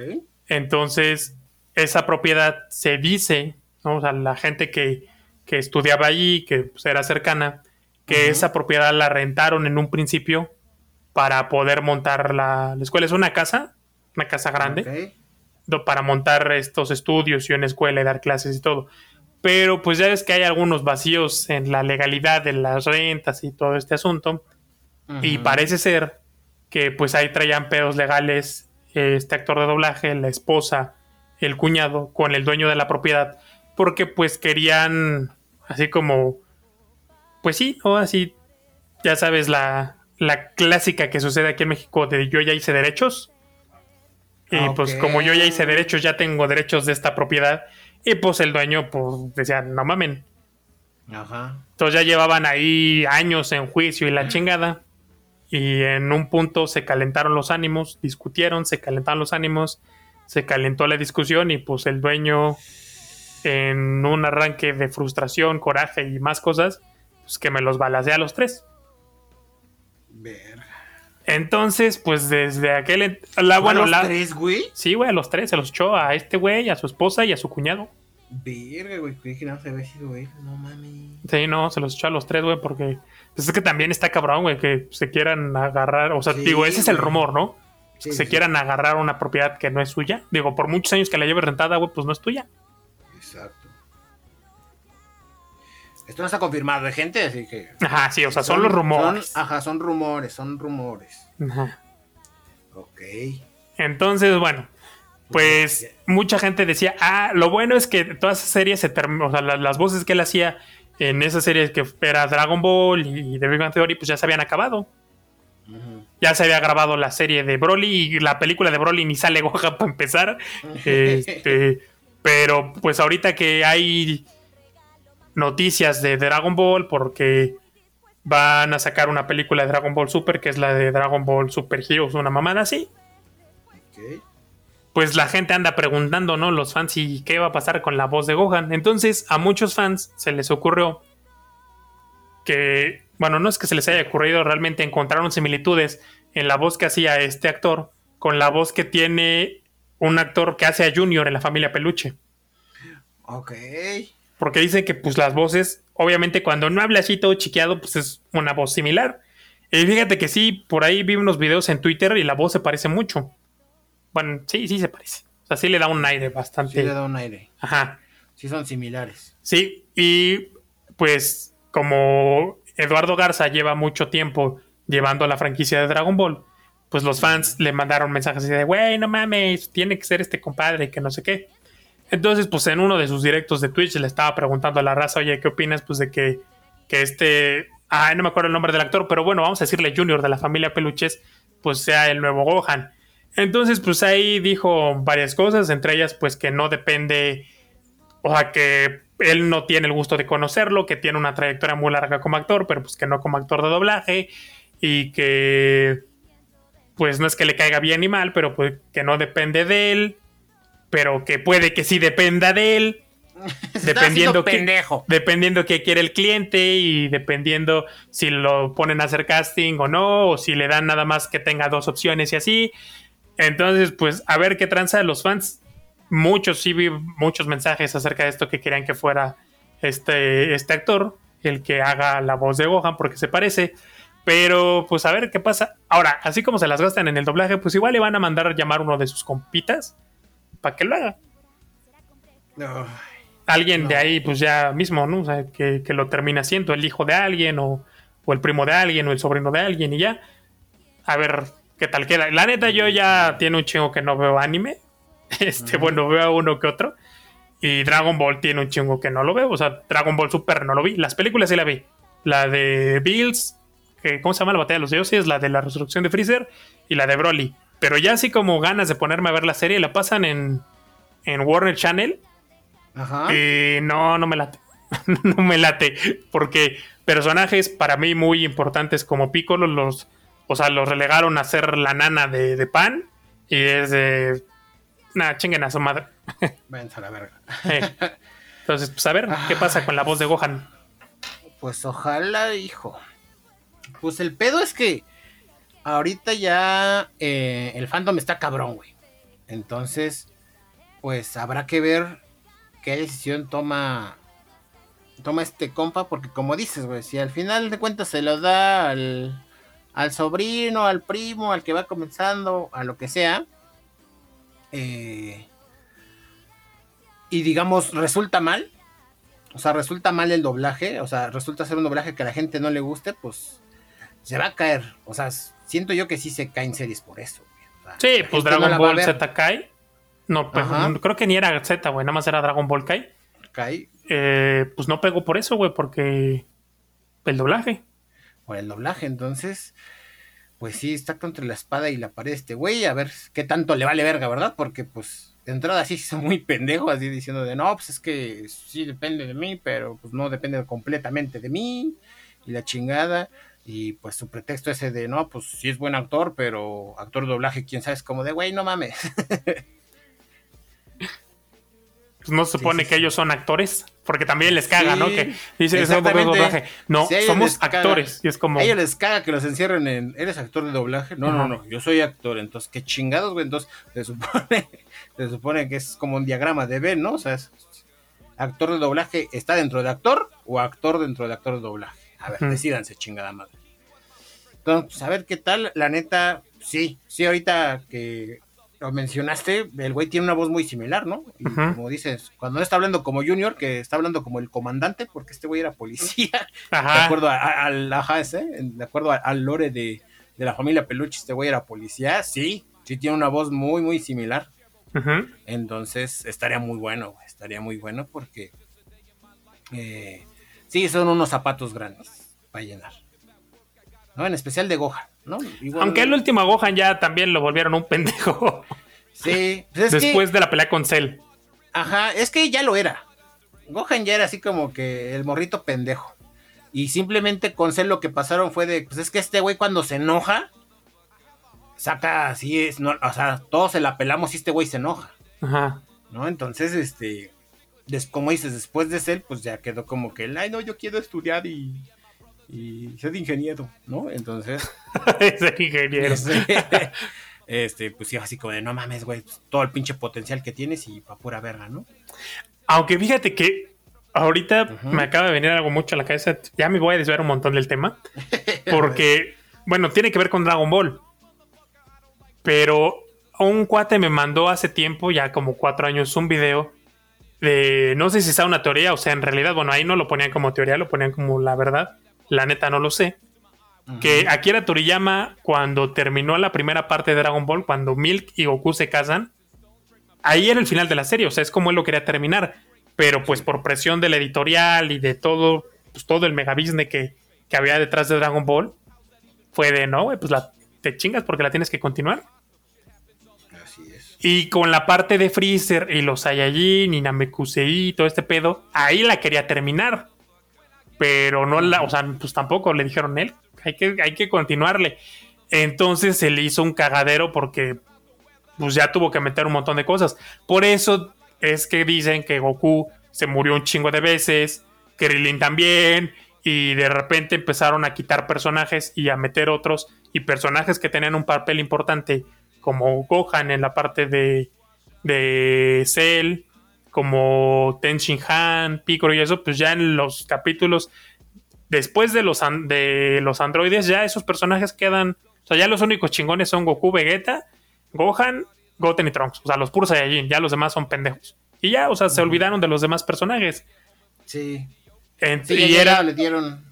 Entonces, esa propiedad se dice, o sea, la gente que que estudiaba allí, que pues, era cercana, que esa propiedad la rentaron en un principio para poder montar la, escuela. Es una casa, una casa grande, para montar estos estudios y una escuela y dar clases y todo. Pero pues ya ves que hay algunos vacíos en la legalidad de las rentas y todo este asunto. Y parece ser que pues ahí traían pedos legales este actor de doblaje, la esposa, el cuñado, con el dueño de la propiedad, porque pues querían Así como, pues sí, ¿no? Así, ya sabes, la, la clásica que sucede aquí en México de yo ya hice derechos. Y pues como yo ya hice derechos, ya tengo derechos de esta propiedad. Y pues el dueño, pues decía, no mamen. Ajá. Entonces ya llevaban ahí años en juicio y la chingada. Y en un punto se calentaron los ánimos, discutieron, se calentaron los ánimos, se calentó la discusión y pues el dueño en un arranque de frustración, coraje y más cosas, pues que me los balacé a los tres. Verga. Entonces, pues desde aquel. La, bueno, ¿A los la, tres, güey? Sí, güey, a los tres. Se los echó a este güey, a su esposa y a su cuñado. Verga, güey. que no se había sido él. No mami. Sí, no, se los echó a los tres, güey, porque. Pues es que también está cabrón, güey, que se quieran agarrar. O sea, digo, ese es el rumor, ¿no? que se quieran agarrar una propiedad que no es suya. Digo, por muchos años que la lleve rentada, güey, pues no es tuya. Exacto. Esto no está confirmado de gente, así que. Ajá, sí, o sea, son, los rumores. ajá, son rumores, son rumores. Ajá. Ok. Entonces, bueno, pues mucha gente decía, ah, lo bueno es que todas esas series se o sea, las, voces que él hacía en esas series que era Dragon Ball y, The Big Bang Theory, pues ya se habían acabado. Ya se había grabado la serie de Broly y la película de Broly ni sale *laughs* Gohan para empezar. *laughs* este, pero pues ahorita que hay noticias de Dragon Ball, porque van a sacar una película de Dragon Ball Super, que es la de Dragon Ball Super Heroes, una mamada así. Pues la gente anda preguntando, ¿no? Los fans, ¿y qué va a pasar con la voz de Gohan? Entonces, a muchos fans se les ocurrió que, bueno, no es que se les haya ocurrido, realmente encontraron similitudes en la voz que hacía este actor con la voz que tiene un actor que hace a Junior en la familia Peluche. Ok. Porque dice que pues las voces, obviamente cuando no habla así todo chiqueado, pues es una voz similar. Y fíjate que sí, por ahí vi unos videos en Twitter y la voz se parece mucho. Bueno, sí, sí se parece. O sea, sí le da un aire bastante. Sí le da un aire. Ajá. Sí son similares. Sí, y pues como Eduardo Garza lleva mucho tiempo llevando la franquicia de Dragon Ball, pues los fans le mandaron mensajes así de, güey, no mames, tiene que ser este compadre, que no sé qué. Entonces, pues en uno de sus directos de Twitch le estaba preguntando a la raza, oye, ¿qué opinas? Pues de que, que este, ah, no me acuerdo el nombre del actor, pero bueno, vamos a decirle Junior de la familia Peluches, pues sea el nuevo Gohan. Entonces, pues ahí dijo varias cosas, entre ellas, pues que no depende, o sea, que él no tiene el gusto de conocerlo, que tiene una trayectoria muy larga como actor, pero pues que no como actor de doblaje, y que pues no es que le caiga bien ni mal, pero pues que no depende de él, pero que puede que sí dependa de él. *laughs* dependiendo que, dependiendo qué quiere el cliente y dependiendo si lo ponen a hacer casting o no, o si le dan nada más que tenga dos opciones y así. Entonces, pues a ver qué tranza los fans. Muchos sí vi muchos mensajes acerca de esto que querían que fuera este, este actor, el que haga la voz de Gohan, porque se parece. Pero, pues a ver qué pasa. Ahora, así como se las gastan en el doblaje, pues igual le van a mandar a llamar uno de sus compitas para que lo haga. alguien de ahí, pues ya mismo, ¿no? O sea, que, lo termina siendo el hijo de alguien, o, o, el primo de alguien, o el sobrino de alguien, y ya. A ver qué tal queda. La neta, yo ya tiene un chingo que no veo anime. *laughs* Este, bueno, veo uno que otro. Y Dragon Ball tiene un chingo que no lo veo. O sea, Dragon Ball Super no lo vi. Las películas sí la vi. La de Bills, ¿cómo se llama la batalla de los dioses? La de la resurrección de Freezer y la de Broly. Pero ya así como ganas de ponerme a ver la serie, la pasan en, en Warner Channel. Ajá. Y no, no me late. *laughs* no me late. Porque personajes para mí muy importantes como Piccolo, los, o sea, los relegaron a ser la nana de, Pan. Y es de. Nada, chinguen a su madre. *laughs* Váyanse a la verga. Entonces, pues a ver, ¿qué pasa con la voz de Gohan? Pues ojalá, hijo. Pues el pedo es que ahorita ya eh, el fandom está cabrón, güey. Entonces, pues habrá que ver qué decisión toma toma este compa, porque como dices, güey, si al final de cuentas se lo da al, al sobrino, al primo, al que va comenzando, a lo que sea, eh, y digamos resulta mal, o sea, resulta mal el doblaje, o sea, resulta ser un doblaje que a la gente no le guste, pues se va a caer. O sea, siento yo que sí se caen series por eso. sí, pues Dragon Ball Z Kai. No, pues, creo que ni era Z, güey, nada más era Dragon Ball Kai. Kai. Eh, pues no pegó por eso, güey, porque el doblaje. Por el doblaje, entonces, pues sí, está contra la espada y la pared este güey, a ver qué tanto le vale verga, ¿verdad? Porque pues de entrada sí *laughs* son muy pendejo, así diciendo de no, pues es que sí depende de mí, pero pues no depende completamente de mí y la chingada. Y pues su pretexto ese de, no, pues sí es buen actor, pero actor de doblaje, quién sabe, es como de, güey, no mames. *laughs* pues no se supone que ellos son actores, porque también les caga, ¿no? Que dicen, es doblaje. No, somos actores. Y es como... A ellos les caga que los encierren en, ¿eres actor de doblaje? No, no, no, yo soy actor. Entonces, qué chingados, güey. Entonces, se supone, *laughs* se supone que es como un diagrama de B, ¿no? O sea, es, actor de doblaje está dentro de actor o actor dentro de actor de doblaje. A ver, decidanse, chingada madre. Entonces, pues, a ver qué tal. La neta, sí, sí, ahorita que lo mencionaste, el güey tiene una voz muy similar, ¿no? Y como dices, cuando no está hablando como Junior, que está hablando como el comandante, porque este güey era policía, *laughs* de acuerdo al de acuerdo al lore de, la familia Peluche, este güey era policía, sí, sí tiene una voz muy, muy similar. Entonces, estaría muy bueno, estaría muy bueno porque eh, sí, son unos zapatos grandes para llenar. ¿No? En especial de Gohan, ¿no? Aunque el último Gohan ya también lo volvieron un pendejo. *laughs* Sí. Pues Después de la pelea con Cell. Ajá, es que ya lo era. Gohan ya era así como que el morrito pendejo. Y simplemente con Cell lo que pasaron fue de, pues es que este güey cuando se enoja, saca así, es, no, o sea, todos se la pelamos y este güey se enoja. Ajá. ¿No? Entonces, este, como dices, después de Cell, pues ya quedó como que, ay, no, yo quiero estudiar y y ser ingeniero, ¿no? Entonces. *laughs* ser ingeniero. Este, *laughs* este, pues sí, así como de no mames, güey, pues, todo el pinche potencial que tienes y pa' pura verga, ¿no? Aunque fíjate que ahorita me acaba de venir algo mucho a la cabeza. Ya me voy a desviar un montón del tema. *laughs* Porque, bueno, tiene que ver con Dragon Ball. Pero un cuate me mandó hace tiempo, ya como cuatro años, un video de. No sé si sea una teoría, o sea, en realidad, bueno, ahí no lo ponían como teoría, lo ponían como la verdad la neta no lo sé. Que Akira Toriyama, cuando terminó la primera parte de Dragon Ball, cuando Milk y Goku se casan, ahí era el final de la serie, o sea, es como él lo quería terminar. Pero pues por presión de la editorial y de todo, pues todo el mega que, que había detrás de Dragon Ball, fue de no, pues la, te chingas porque la tienes que continuar. Así es. Y con la parte de Freezer y los Saiyajin y Namekusei y todo este pedo, ahí la quería terminar pero no la, o sea, pues tampoco le dijeron él, hay que, hay que continuarle. Entonces se le hizo un cagadero porque pues ya tuvo que meter un montón de cosas. Por eso es que dicen que Goku se murió un chingo de veces, Krillin también, y de repente empezaron a quitar personajes y a meter otros, y personajes que tenían un papel importante, como Gohan en la parte de, de Cell, como Ten Shin Han, Piccolo y eso, pues ya en los capítulos después de los, de los androides, ya esos personajes quedan. O sea, ya los únicos chingones son Goku, Vegeta, Gohan, Goten y Trunks. O sea, los puros Saiyajin. Ya los demás son pendejos. Y ya, o sea, se olvidaron de los demás personajes. Sí. y era. Le dieron.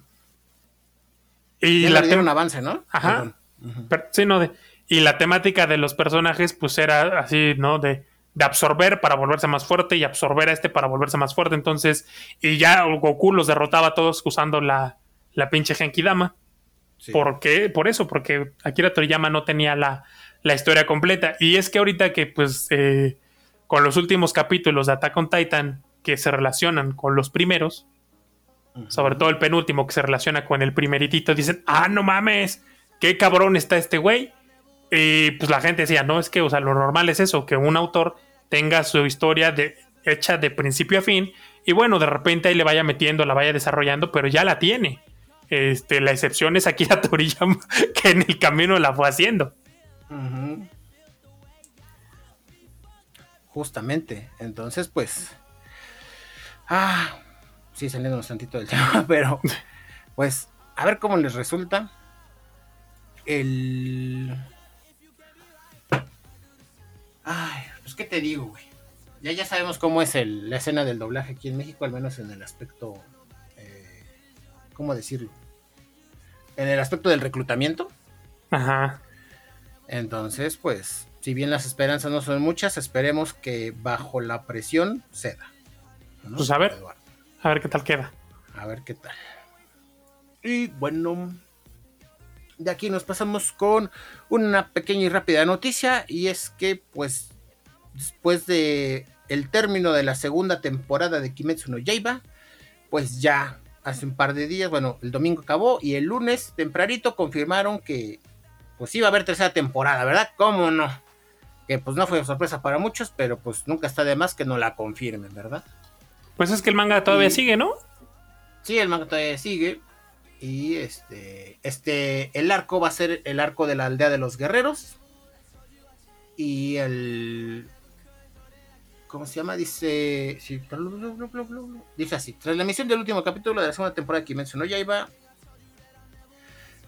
Y le dieron avance, ¿no? Ajá. sí, no, de. Y la temática de los personajes, pues era así, ¿no? De de absorber para volverse más fuerte y absorber a este para volverse más fuerte. Entonces, y ya Goku los derrotaba a todos usando la, la pinche Genkidama. ¿Por qué? Por eso, porque Akira Toriyama no tenía la, la historia completa. Y es que ahorita que, pues, eh, con los últimos capítulos de Attack on Titan que se relacionan con los primeros, sobre todo el penúltimo que se relaciona con el primeritito, dicen, ah, no mames, qué cabrón está este güey. Y pues la gente decía, no, es que, o sea, lo normal es eso, que un autor tenga su historia de, hecha de principio a fin y bueno, de repente ahí le vaya metiendo, la vaya desarrollando, pero ya la tiene. Este, la excepción es Akira *laughs* Toriyama, que en el camino la fue haciendo. Justamente. Entonces, pues. Ah. Sí, saliéndonos tantito del *laughs* tema, pero. Pues, a ver cómo les resulta. El. Ay, qué te digo, güey. Ya, ya sabemos cómo es el, la escena del doblaje aquí en México, al menos en el aspecto, eh, ¿cómo decirlo? En el aspecto del reclutamiento. Ajá. Entonces, pues, si bien las esperanzas no son muchas, esperemos que bajo la presión ceda. Pues a ver, a ver qué tal queda. A ver qué tal. Y bueno, de aquí nos pasamos con una pequeña y rápida noticia y es que pues después de el término de la segunda temporada de Kimetsu no Yaiba, pues ya hace un par de días, bueno, el domingo acabó y el lunes tempranito confirmaron que pues iba a haber tercera temporada, ¿verdad? ¿Cómo no? Que pues no fue sorpresa para muchos, pero pues nunca está de más que no la confirmen, ¿verdad? Pues es que el manga todavía sigue, ¿no? Sí, el manga todavía sigue. Y este, este, el arco va a ser el arco de la aldea de los guerreros. Y el, ¿cómo se llama? Dice, dice así, tras la emisión del último capítulo de la segunda temporada que mencionó ya iba,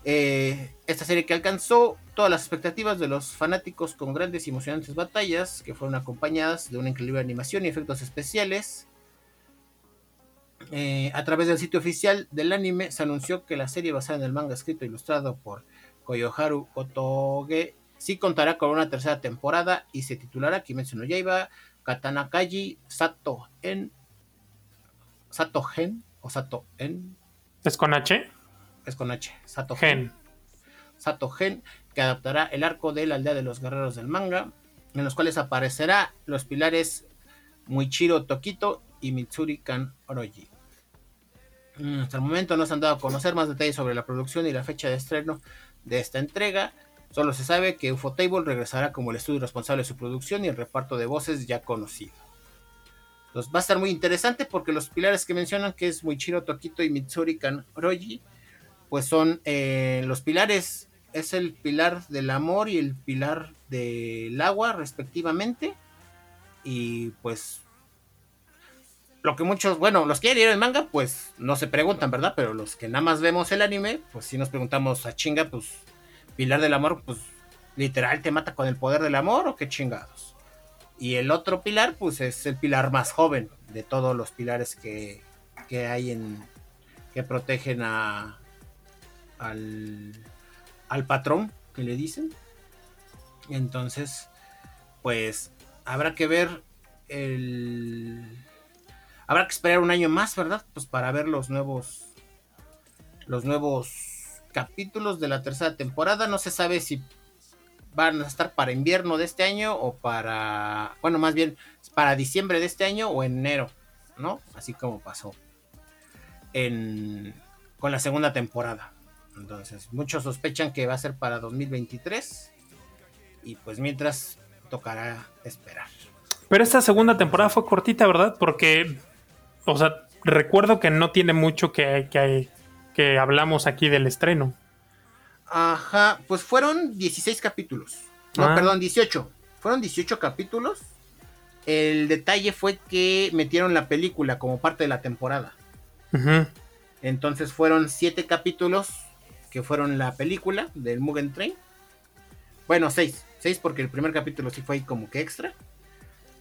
eh, esta serie que alcanzó todas las expectativas de los fanáticos con grandes y emocionantes batallas que fueron acompañadas de una increíble animación y efectos especiales eh, a través del sitio oficial del anime se anunció que la serie basada en el manga escrito e ilustrado por Koyoharu Otoge sí contará con una tercera temporada y se titulará Kimetsu no Yaiba Katanakaji Sato en Sato Gen o Sato En ¿Es con H? Es con H, Sato Gen. Sato Gen, que adaptará el arco de la aldea de los guerreros del manga, en los cuales aparecerá los pilares Muichiro Tokito y Mitsuri Kan Oroji. Mm, hasta el momento no se han dado a conocer más detalles sobre la producción y la fecha de estreno de esta entrega. Solo se sabe que Ufotable regresará como el estudio responsable de su producción y el reparto de voces ya conocido. Entonces va a estar muy interesante porque los pilares que mencionan, que es Muichiro Tokito y Mitsuri Kan Oroji, pues son eh, los pilares, es el pilar del amor y el pilar del agua respectivamente. Y pues lo que muchos, bueno, los que leyeron el manga, pues no se preguntan, ¿verdad? Pero los que nada más vemos el anime, pues si nos preguntamos a chinga, pues Pilar del Amor, pues literal te mata con el poder del amor o qué chingados. Y el otro pilar, pues es el pilar más joven de todos los pilares que, que hay en que protegen a al, al patrón que le dicen. Entonces, pues habrá que ver el Habrá que esperar un año más, ¿verdad? Pues para ver los nuevos. Los nuevos capítulos de la tercera temporada. No se sabe si van a estar para invierno de este año o para. Bueno, más bien para diciembre de este año o enero, ¿no? Así como pasó en, con la segunda temporada. Entonces, muchos sospechan que va a ser para 2023. Y pues mientras tocará esperar. Pero esta segunda temporada fue cortita, ¿verdad? Porque o sea, recuerdo que no tiene mucho que, que, que hablamos aquí del estreno. Ajá, pues fueron 16 capítulos. No, ah. perdón, 18. Fueron 18 capítulos. el detalle fue que metieron la película como parte de la temporada. Entonces fueron siete capítulos que fueron la película del Mugen Train. Bueno, seis. Seis porque el primer capítulo sí fue ahí como que extra.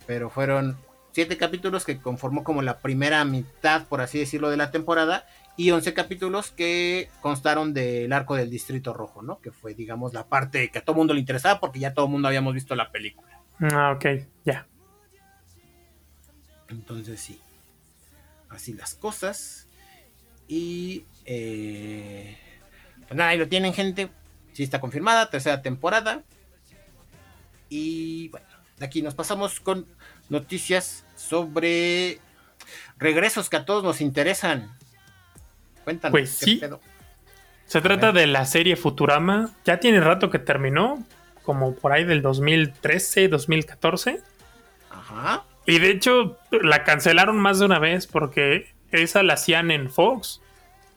Pero fueron siete capítulos que conformó como la primera mitad, por así decirlo, de la temporada. Y once capítulos que constaron del arco del Distrito Rojo, ¿no? Que fue, digamos, la parte que a todo mundo le interesaba porque ya todo el mundo habíamos visto la película. Ah, ok, ya. Entonces sí. Así las cosas. Y... Eh, pues nada, ahí lo tienen, gente. Sí está confirmada, tercera temporada. Y bueno, de aquí nos pasamos con noticias sobre regresos que a todos nos interesan. Cuéntanos. Pues sí. Se trata de la serie Futurama. Ya tiene rato que terminó, como por ahí del 2013, 2014. Ajá. Y de hecho la cancelaron más de una vez porque esa la hacían en Fox.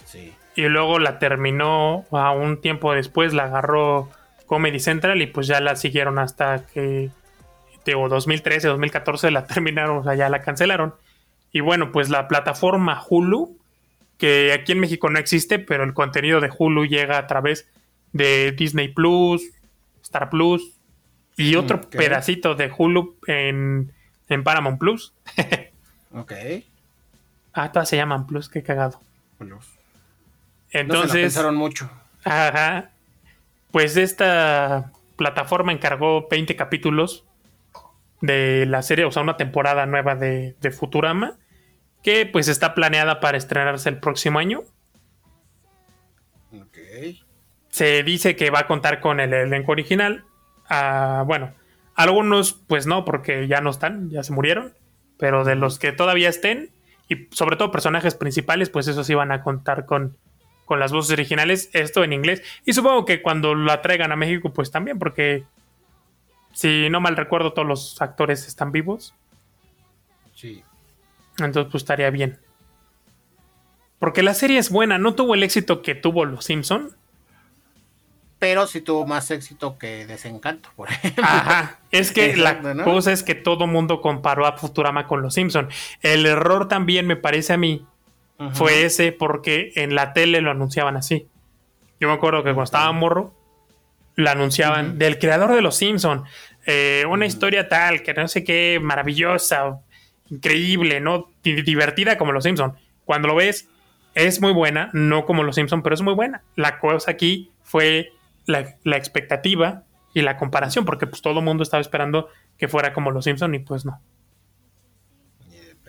Sí y luego la terminó a un tiempo después, la agarró Comedy Central y pues ya la siguieron hasta que, digo, 2013, 2014 la *laughs* terminaron, o sea, ya la cancelaron. Y bueno, pues la plataforma Hulu, que aquí en México no existe, pero el contenido de Hulu llega a través de Disney Plus, Star Plus y otro pedacito de Hulu en, en Paramount Plus. *laughs* ok. Ah, todas se llaman Plus, qué cagado. Plus. Entonces. pensaron mucho. Ajá. Pues esta plataforma encargó 20 capítulos de la serie, o sea, una temporada nueva de, Futurama, que pues está planeada para estrenarse el próximo año. Ok. Se dice que va a contar con el elenco original. Ah, bueno, algunos pues no, porque ya no están, ya se murieron. Pero de los que todavía estén, y sobre todo personajes principales, pues esos sí van a contar con, con las voces originales, esto en inglés. Y supongo que cuando la traigan a México, pues también, porque si no mal recuerdo, todos los actores están vivos. Sí. Entonces, pues estaría bien. Porque la serie es buena, no tuvo el éxito que tuvo Los Simpson. Pero sí tuvo más éxito que Desencanto, por ejemplo. Ajá. Es que *laughs* la cosa es que todo mundo comparó a Futurama con Los Simpson. El error también me parece a mí fue ese porque en la tele lo anunciaban así. Yo me acuerdo que cuando estaba morro, lo anunciaban del creador de Los Simpson eh, una historia tal, que no sé qué, maravillosa, increíble, ¿no? divertida como Los Simpson Cuando lo ves, es muy buena, no como Los Simpson pero es muy buena. La cosa aquí fue la, la expectativa y la comparación, porque pues todo el mundo estaba esperando que fuera como Los Simpson y pues no.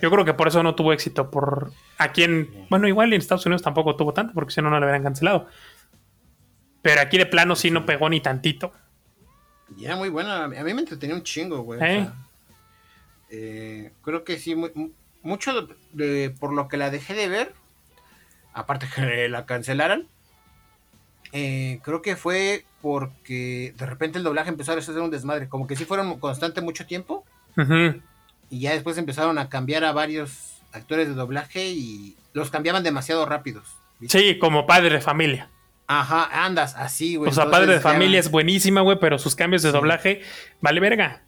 Yo creo que por eso no tuvo éxito. Por aquí en. Bueno, igual en Estados Unidos tampoco tuvo tanto, porque si no, no le hubieran cancelado. Pero aquí de plano sí no pegó ni tantito. Ya, muy buena. A mí me entretenía un chingo, güey. ¿Eh? Eh, creo que sí, mucho de, por lo que la dejé de ver, aparte que *laughs* la cancelaran, eh, creo que fue porque de repente el doblaje empezó a hacer un desmadre. Como que sí fueron constante mucho tiempo. Y ya después empezaron a cambiar a varios actores de doblaje y los cambiaban demasiado rápidos. Sí, como padre de familia. Ajá, andas así, güey. O sea, padre de familia es buenísima, güey, pero sus cambios de doblaje vale verga.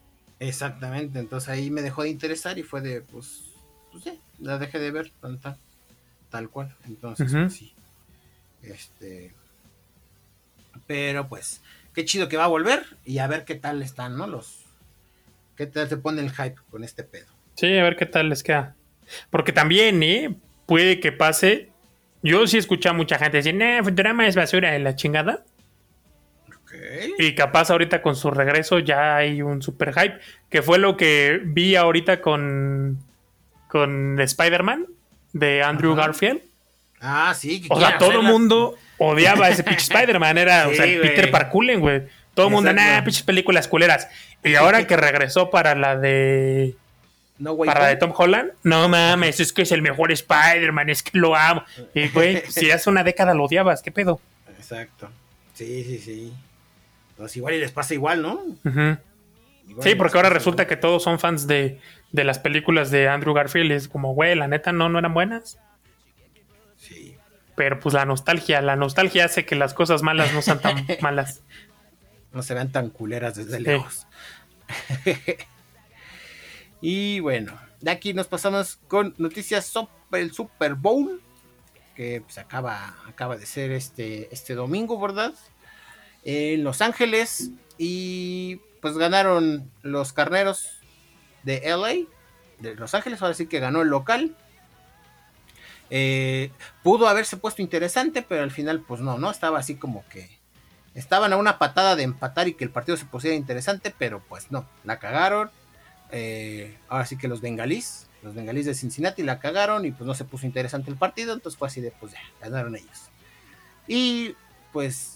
Exactamente, entonces ahí me dejó de interesar y fue de, pues, pues sí, la dejé de ver, tal, tal, cual. Entonces, pues, sí. Este. Pero pues, qué chido que va a volver y a ver qué tal están, ¿no? Los, ¿Qué tal se pone el hype con este pedo? Sí, a ver qué tal les queda. Porque también, ¿eh? Puede que pase. Yo sí escuché a mucha gente decir, nah, Futurama es basura de la chingada. Y capaz ahorita con su regreso ya hay un super hype. Que fue lo que vi ahorita con, con Spider-Man de Andrew Garfield. Ah, sí. O sea, todo el mundo odiaba a ese pinche *laughs* Spider-Man. Era, o sea, el Peter Parkulen, güey. Todo el mundo, nah, pinches películas culeras. Y ahora que regresó para la de. para la de Tom Holland, no mames, es que es el mejor Spider-Man, es que lo amo. Y güey, si *laughs* hace una década lo odiabas, ¿qué pedo? Exacto. Sí, sí, sí. Pues igual y les pasa igual, ¿no? Sí, porque ahora resulta que todos son fans de, de las películas de Andrew Garfield. Es como, güey, la neta no, no eran buenas. Sí. Pero pues la nostalgia, la nostalgia hace que las cosas malas no sean tan *laughs* malas no se vean tan culeras desde lejos. *laughs* Y bueno, de aquí nos pasamos con noticias sobre el Super Bowl, que pues acaba, acaba de ser este, este domingo, ¿verdad? En Los Ángeles. Y pues ganaron los carneros de LA, de Los Ángeles, ahora sí que ganó el local. Eh, pudo haberse puesto interesante, pero al final, pues no, no, estaba así como que estaban a una patada de empatar y que el partido se pusiera interesante, pero pues no, la cagaron. Eh, ahora sí que los bengalís, los bengalís de Cincinnati la cagaron y pues no se puso interesante el partido, entonces fue así de pues ya, ganaron ellos. Y pues,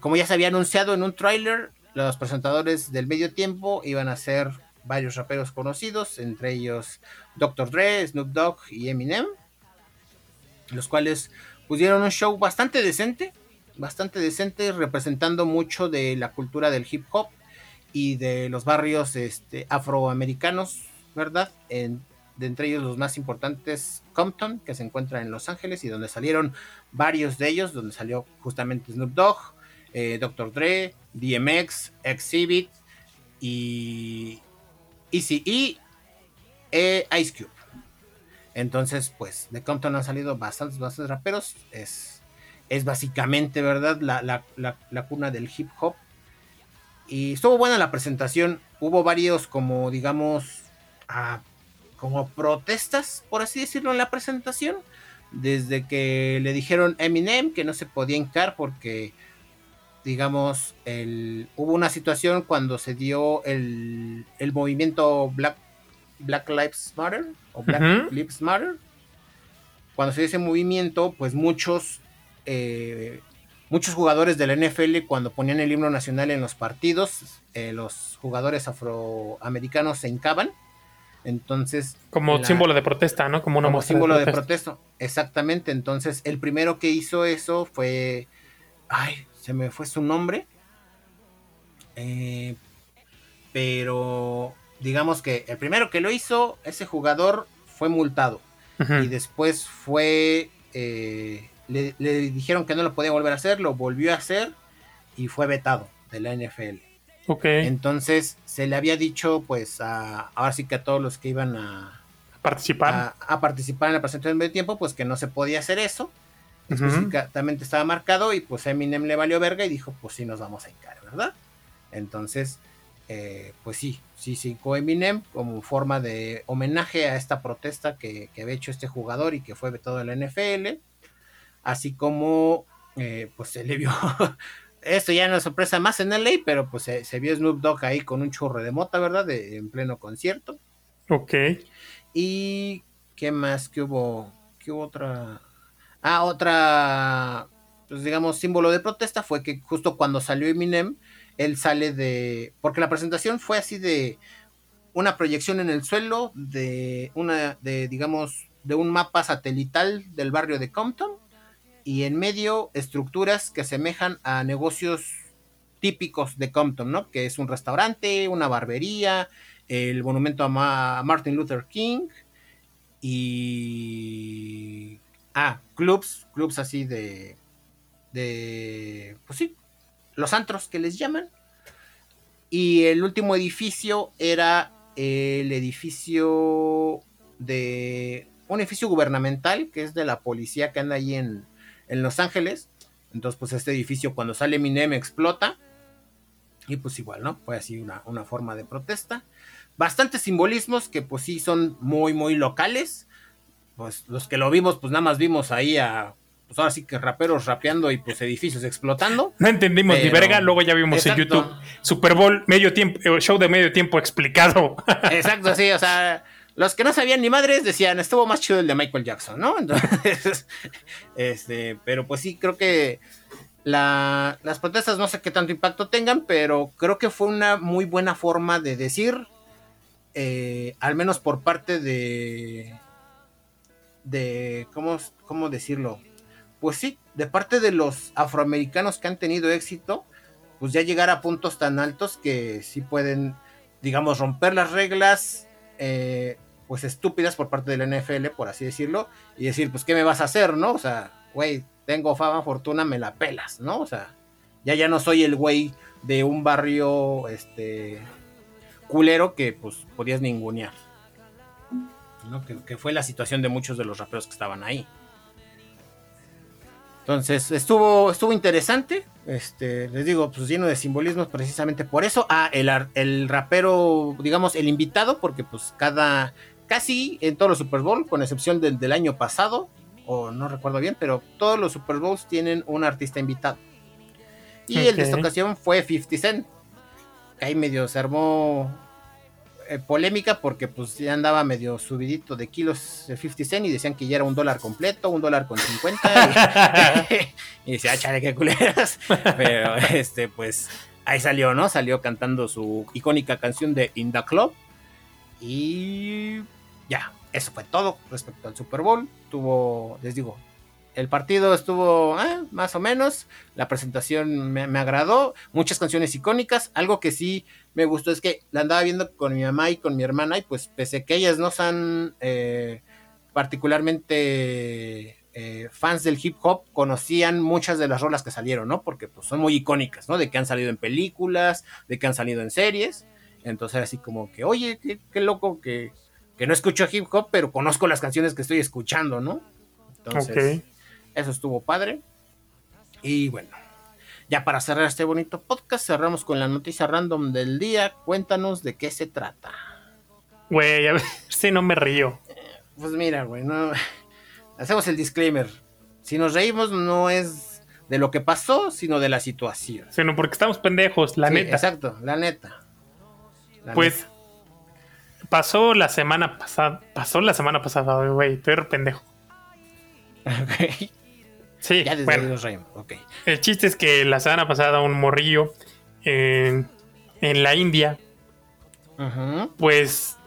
como ya se había anunciado en un tráiler, los presentadores del medio tiempo iban a ser varios raperos conocidos, entre ellos Dr. Dre, Snoop Dogg y Eminem, los cuales pusieron un show bastante decente, bastante decente, representando mucho de la cultura del hip hop y de los barrios este, afroamericanos, ¿verdad? En, de entre ellos los más importantes, Compton, que se encuentra en Los Ángeles y donde salieron varios de ellos, donde salió justamente Snoop Dogg, eh, Dr. Dre, DMX, Exhibit y Easy e, Ice Cube. Entonces, pues, de Compton han salido bastantes, bastantes raperos. Es, es básicamente, ¿verdad? La, cuna del hip hop. Y estuvo buena la presentación. Hubo varios, como digamos, ah, como protestas, por así decirlo, en la presentación. Desde que le dijeron Eminem que no se podía hincar porque digamos, el, hubo una situación cuando se dio el, el movimiento Black, Black Lives Matter o Black Lives Matter. Cuando se dio ese movimiento, pues muchos, eh, muchos jugadores del NFL, cuando ponían el himno nacional en los partidos, eh, los jugadores afroamericanos se hincaban. Entonces. Como símbolo de protesta, ¿no? Como, como símbolo de protesta. Exactamente. Entonces, el primero que hizo eso fue. Ay, se me fue su nombre. Eh, pero digamos que el primero que lo hizo, ese jugador fue multado. Y después fue. Eh, le, dijeron que no lo podía volver a hacer, lo volvió a hacer y fue vetado de la NFL. Entonces se le había dicho, pues, a, ahora sí que a todos los que iban a, participar. A, participar en la presentación de tiempo, pues que no se podía hacer eso específicamente estaba marcado y pues Eminem le valió verga y dijo, pues sí nos vamos a hincar, ¿verdad? Entonces, eh, pues sí, sí, sí, Eminem como forma de homenaje a esta protesta que, había hecho este jugador y que fue vetado de la NFL, así como, eh, pues se le vio, *laughs* esto ya no es sorpresa más en LA, pero pues se, vio Snoop Dogg ahí con un churro de mota, ¿verdad? De, en pleno concierto. Ok. Y, ¿qué más? que hubo? ¿Qué hubo otra? Ah, otra, pues digamos, símbolo de protesta fue que justo cuando salió Eminem, él sale de, porque la presentación fue así de una proyección en el suelo de una, de digamos, de un mapa satelital del barrio de Compton y en medio estructuras que asemejan a negocios típicos de Compton, ¿no? Que es un restaurante, una barbería, el monumento a Martin Luther King y Ah, clubs, clubs así de, de, pues sí, los antros que les llaman. Y el último edificio era el edificio de un edificio gubernamental que es de la policía que anda ahí en, en Los Ángeles. Entonces, pues este edificio cuando sale Minem explota. Y pues igual, ¿no? Fue así una, una forma de protesta. Bastantes simbolismos que pues sí son muy, muy locales pues los que lo vimos, pues nada más vimos ahí a, pues ahora sí que raperos rapeando y pues edificios explotando. No entendimos ni verga, luego ya vimos en YouTube Super Bowl medio tiempo, eh, show de medio tiempo explicado. Exacto, sí, o sea, los que no sabían ni madres decían, estuvo más chido el de Michael Jackson, ¿no? Entonces, *laughs* este, pero pues sí, creo que la, las protestas no sé qué tanto impacto tengan, pero creo que fue una muy buena forma de decir, eh, al menos por parte de, de, ¿cómo, ¿cómo decirlo? Pues sí, de parte de los afroamericanos que han tenido éxito, pues ya llegar a puntos tan altos que sí pueden, digamos, romper las reglas, eh, pues estúpidas por parte de la NFL, por así decirlo, y decir, pues, ¿qué me vas a hacer, no? O sea, güey, tengo fama, fortuna, me la pelas, ¿no? O sea, ya ya no soy el güey de un barrio, este, culero que pues podías ningunear. ¿no? Que, fue la situación de muchos de los raperos que estaban ahí. Entonces, estuvo, estuvo interesante. Este, les digo, pues lleno de simbolismos precisamente por eso. Ah, el, el rapero, digamos, el invitado, porque pues cada, casi en todos los Super Bowl, con excepción del, del año pasado, o no recuerdo bien, pero todos los Super Bowls tienen un artista invitado. Y el de esta ocasión fue 50 Cent. Que ahí medio se armó eh, polémica porque pues ya andaba medio subidito de kilos de 50 Cent y decían que ya era un dólar completo, un dólar con 50. y, *laughs* y decía, ah, chale, qué culeras. Pero este, pues ahí salió, ¿no? Salió cantando su icónica canción de In the Club. Y ya, eso fue todo respecto al Super Bowl. Tuvo, les digo, el partido estuvo eh, más o menos. La presentación me, agradó. Muchas canciones icónicas. Algo que sí me gustó es que la andaba viendo con mi mamá y con mi hermana. Y pues, pese que ellas no son eh, particularmente eh, fans del hip hop, conocían muchas de las rolas que salieron, ¿no? Porque pues, son muy icónicas, ¿no? De que han salido en películas, de que han salido en series. Entonces, así como que, oye, qué, loco que, que no escucho hip hop, pero conozco las canciones que estoy escuchando, ¿no? Entonces. Eso estuvo padre. Y bueno, ya para cerrar este bonito podcast, cerramos con la noticia random del día. Cuéntanos de qué se trata. Güey, a ver *laughs* si no me río. Pues mira, güey, no... *laughs* hacemos el disclaimer. Si nos reímos no es de lo que pasó, sino de la situación. Sino porque estamos pendejos, la neta. Exacto, la neta. pues pasó la semana pasada. Pasó la semana pasada, güey. Estoy pendejo. *laughs* Ok. Sí, bueno, El chiste es que la semana pasada un morrillo en, la India, pues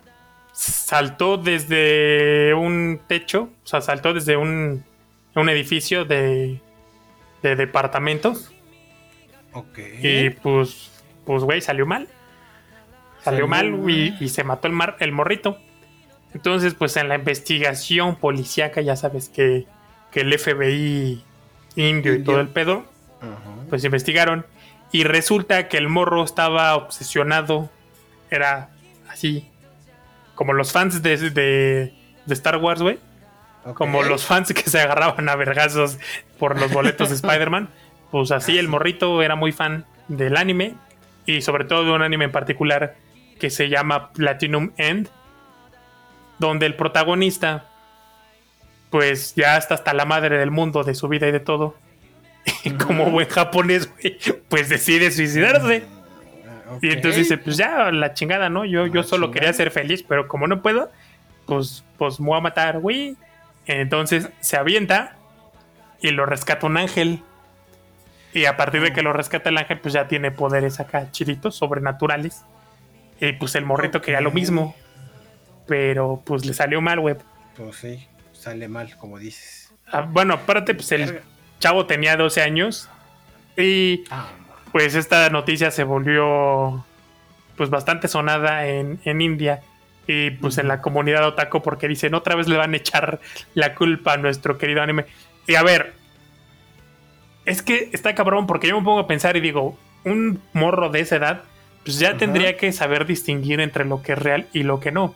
saltó desde un techo, o sea, saltó desde un, edificio de, de departamentos. Ok. Y pues, pues, güey, salió mal. Salió, mal, Y, se mató el, mar, el morrito. Entonces, pues en la investigación policíaca, ya sabes que que el FBI indio, y todo el pedo, pues investigaron y resulta que el morro estaba obsesionado, era así, como los fans de, de, Star Wars, güey. Como los fans que se agarraban a vergazos por los boletos de *laughs* Spider-Man. Pues así el morrito era muy fan del anime y sobre todo de un anime en particular que se llama Platinum End, donde el protagonista pues ya está hasta la madre del mundo, de su vida y de todo. Y como buen japonés, pues decide suicidarse. Y entonces dice, pues ya, la chingada, ¿no? Yo, yo solo quería ser feliz, pero como no puedo, pues, pues me voy a matar, güey. Entonces se avienta y lo rescata un ángel. Y a partir de que lo rescata el ángel, pues ya tiene poderes acá chiditos, sobrenaturales. Y pues el morrito quería lo mismo. Pero pues le salió mal, güey. Pues sí sale mal, como dices. Ah, bueno, aparte, pues el chavo tenía 12 años y ah, pues esta noticia se volvió pues bastante sonada en, India y pues en la comunidad otaku porque dicen otra vez le van a echar la culpa a nuestro querido anime. Y a ver, es que está cabrón porque yo me pongo a pensar y digo, un morro de esa edad pues ya tendría que saber distinguir entre lo que es real y lo que no.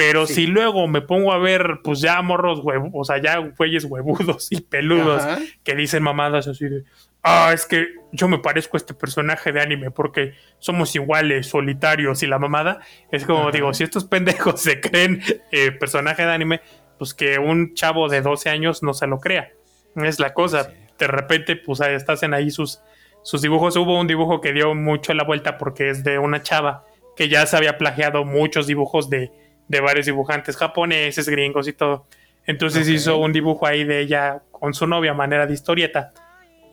Pero si luego me pongo a ver, pues ya morros huevos, o sea, ya güeyes huevudos y peludos que dicen mamadas así de, ah, es que yo me parezco a este personaje de anime porque somos iguales, solitarios y la mamada, es como digo, si estos pendejos se creen eh, personaje de anime, pues que un chavo de 12 años no se lo crea. Es la cosa. De repente, pues ahí estás en ahí sus, sus dibujos. Hubo un dibujo que dio mucho la vuelta porque es de una chava que ya se había plagiado muchos dibujos de de varios dibujantes japoneses, gringos y todo. Entonces hizo un dibujo ahí de ella con su novia manera de historieta.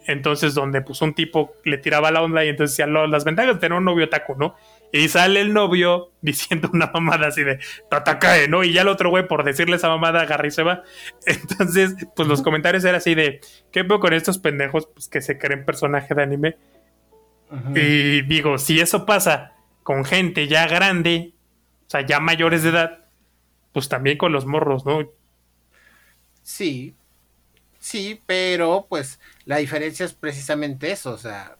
Entonces, donde puso un tipo le tiraba la onda y entonces decía las ventajas de tener un novio taco, ¿no? Y sale el novio *laughs* diciendo una mamada así de Tatakae, ¿no? Y ya el otro güey, por decirle esa mamada, agarra y se va. *laughs* Entonces, pues los comentarios eran así de ¿Qué veo con estos pendejos pues, que se creen personaje de anime? Y digo, si eso pasa con gente ya grande o sea, ya mayores de edad, pues también con los morros, ¿no? Sí, sí, pero pues la diferencia es precisamente eso, o sea,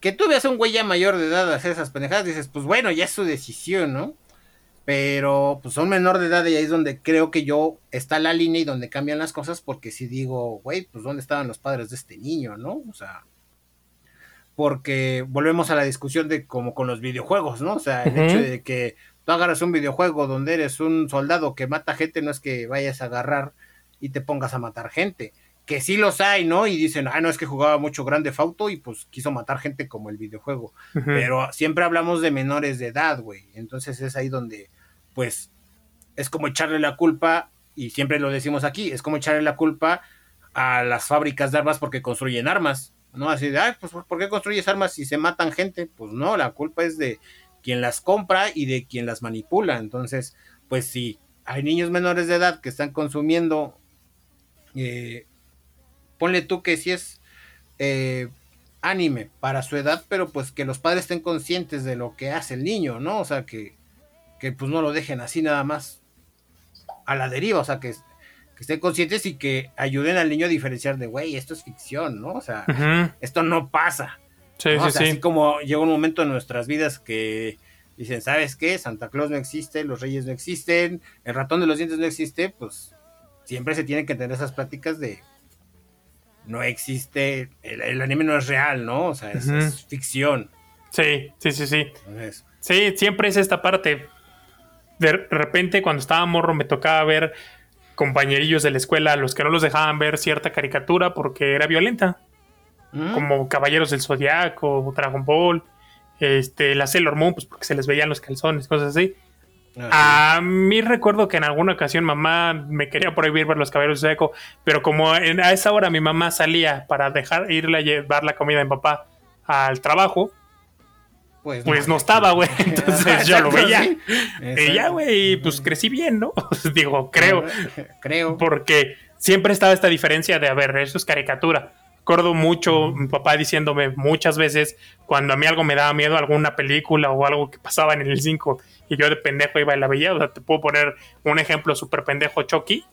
que tú veas a un güey ya mayor de edad hacer esas pendejadas, dices, pues bueno, ya es su decisión, ¿no? Pero pues son menor de edad y ahí es donde creo que yo está la línea y donde cambian las cosas porque si digo, güey, pues dónde estaban los padres de este niño, ¿no? O sea, porque volvemos a la discusión de como con los videojuegos, ¿no? O sea, el hecho de que tú agarras un videojuego donde eres un soldado que mata gente, no es que vayas a agarrar y te pongas a matar gente que sí los hay, ¿no? Y dicen, ah, no, es que jugaba mucho Grande Fauto y pues quiso matar gente como el videojuego. Pero siempre hablamos de menores de edad, güey. Entonces es ahí donde, pues, es como echarle la culpa, y siempre lo decimos aquí, es como echarle la culpa a las fábricas de armas porque construyen armas, ¿no? Así de, ah, pues, ¿por qué construyes armas si se matan gente? Pues no, la culpa es de quien las compra y de quien las manipula. Entonces, pues sí, hay niños menores de edad que están consumiendo eh, ponle tú que si es eh, anime para su edad, pero pues que los padres estén conscientes de lo que hace el niño, ¿no? O sea, que, que pues no lo dejen así nada más a la deriva, o sea, que, estén conscientes y que ayuden al niño a diferenciar de, güey, esto es ficción, ¿no? O sea, esto no pasa. Sí, sí, sí. Así como llega un momento en nuestras vidas que dicen, ¿sabes qué? Santa Claus no existe, los reyes no existen, el ratón de los dientes no existe, pues siempre se tienen que tener esas prácticas de no existe, el, anime no es real, ¿no? O sea, es, ficción. Sí, sí, sí, sí. Sí, siempre es esta parte. De repente, cuando estaba morro, me tocaba ver compañerillos de la escuela a los que no los dejaban ver cierta caricatura porque era violenta. Mm. Como Caballeros del Zodiaco, Dragon Ball, este, la Sailor Moon, pues porque se les veían los calzones, cosas así. A mí recuerdo que en alguna ocasión mamá me quería prohibir ver los caballeros de eco, pero como a esa hora mi mamá salía para dejar irle a llevar la comida de mi papá al trabajo, pues, pues no, estaba, güey. *laughs* Entonces yo lo veía. Y ya, güey, pues crecí bien, ¿no? *laughs* Digo, creo. Creo. Porque siempre estaba esta diferencia de, a ver, eso es caricatura. Recuerdo mucho mi papá diciéndome muchas veces cuando a mí algo me daba miedo, alguna película o algo que pasaba en el 5 y yo de pendejo iba y la veía. O sea, te puedo poner un ejemplo súper pendejo, Chucky.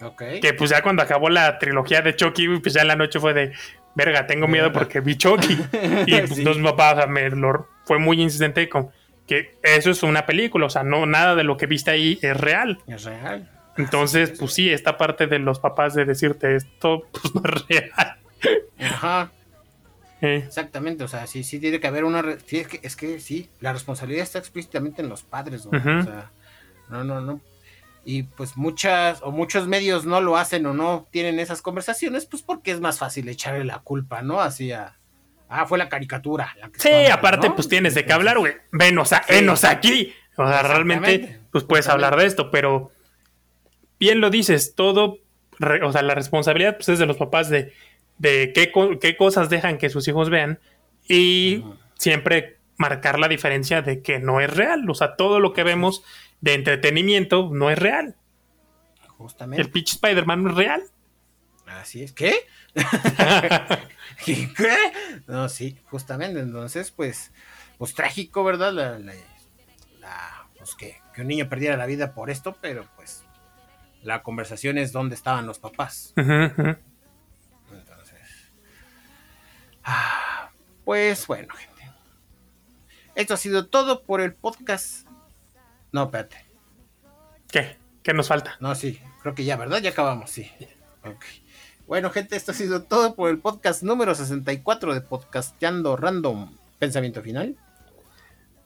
Okay. Que pues ya cuando acabó la trilogía de Chucky, pues ya en la noche fue de, verga, tengo miedo porque vi Chucky. *laughs* y pues sí. mi papá me lo, fue muy insistente con que eso es una película, o sea, no nada de lo que viste ahí es real. Es real. Entonces, pues sí, esta parte de los papás de decirte esto, *laughs* pues no es real. Ajá. Exactamente, o sea, sí, sí tiene que haber una... Sí, es que, es que sí, la responsabilidad está explícitamente en los padres, ¿no? O sea, no, no, no. Y pues muchas o muchos medios no lo hacen o no tienen esas conversaciones, pues porque es más fácil echarle la culpa, ¿no? Así a... Ah, fue la caricatura. sí, aparte, pues tienes de qué hablar, güey. Venos, a, venos aquí. O sea, realmente, pues puedes hablar de esto, pero bien lo dices, todo, o sea, la responsabilidad pues es de los papás de de qué, qué cosas dejan que sus hijos vean y siempre marcar la diferencia de que no es real. O sea, todo lo que vemos de entretenimiento no es real. Justamente. El pitch Spider-Man no es real. Así es. ¿Qué? *laughs* ¿Qué? No, sí, justamente. Entonces, pues, pues trágico, ¿verdad? La, la, pues que, que, un niño perdiera la vida por esto, pero pues la conversación es dónde estaban los papás. Ah, pues bueno, gente. Esto ha sido todo por el podcast. No, espérate. ¿Qué? ¿Qué nos falta? No, sí, creo que ya, ¿verdad? Ya acabamos, sí. Ok. Bueno, gente, esto ha sido todo por el podcast número 64 de Podcasteando Random. Pensamiento final.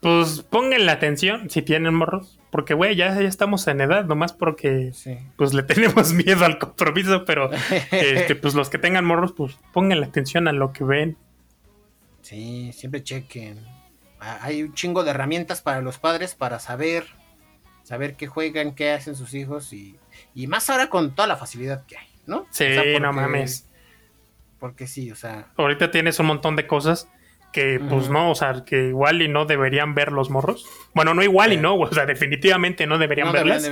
Pues pongan la atención si tienen morros. Porque, güey, ya, ya estamos en edad, nomás porque pues le tenemos *laughs* miedo al compromiso, pero *laughs* este, pues los que tengan morros, pues pongan la atención a lo que ven. Sí, siempre chequen. Ah, hay un chingo de herramientas para los padres para saber, saber qué juegan, qué hacen sus hijos y, y más ahora con toda la facilidad que hay, ¿no? Sí, no mames. Porque sí, o sea. Ahorita tienes un montón de cosas que pues no, o sea, que igual y no deberían ver los morros. Bueno, no igual y no, o sea, definitivamente no deberían verlas,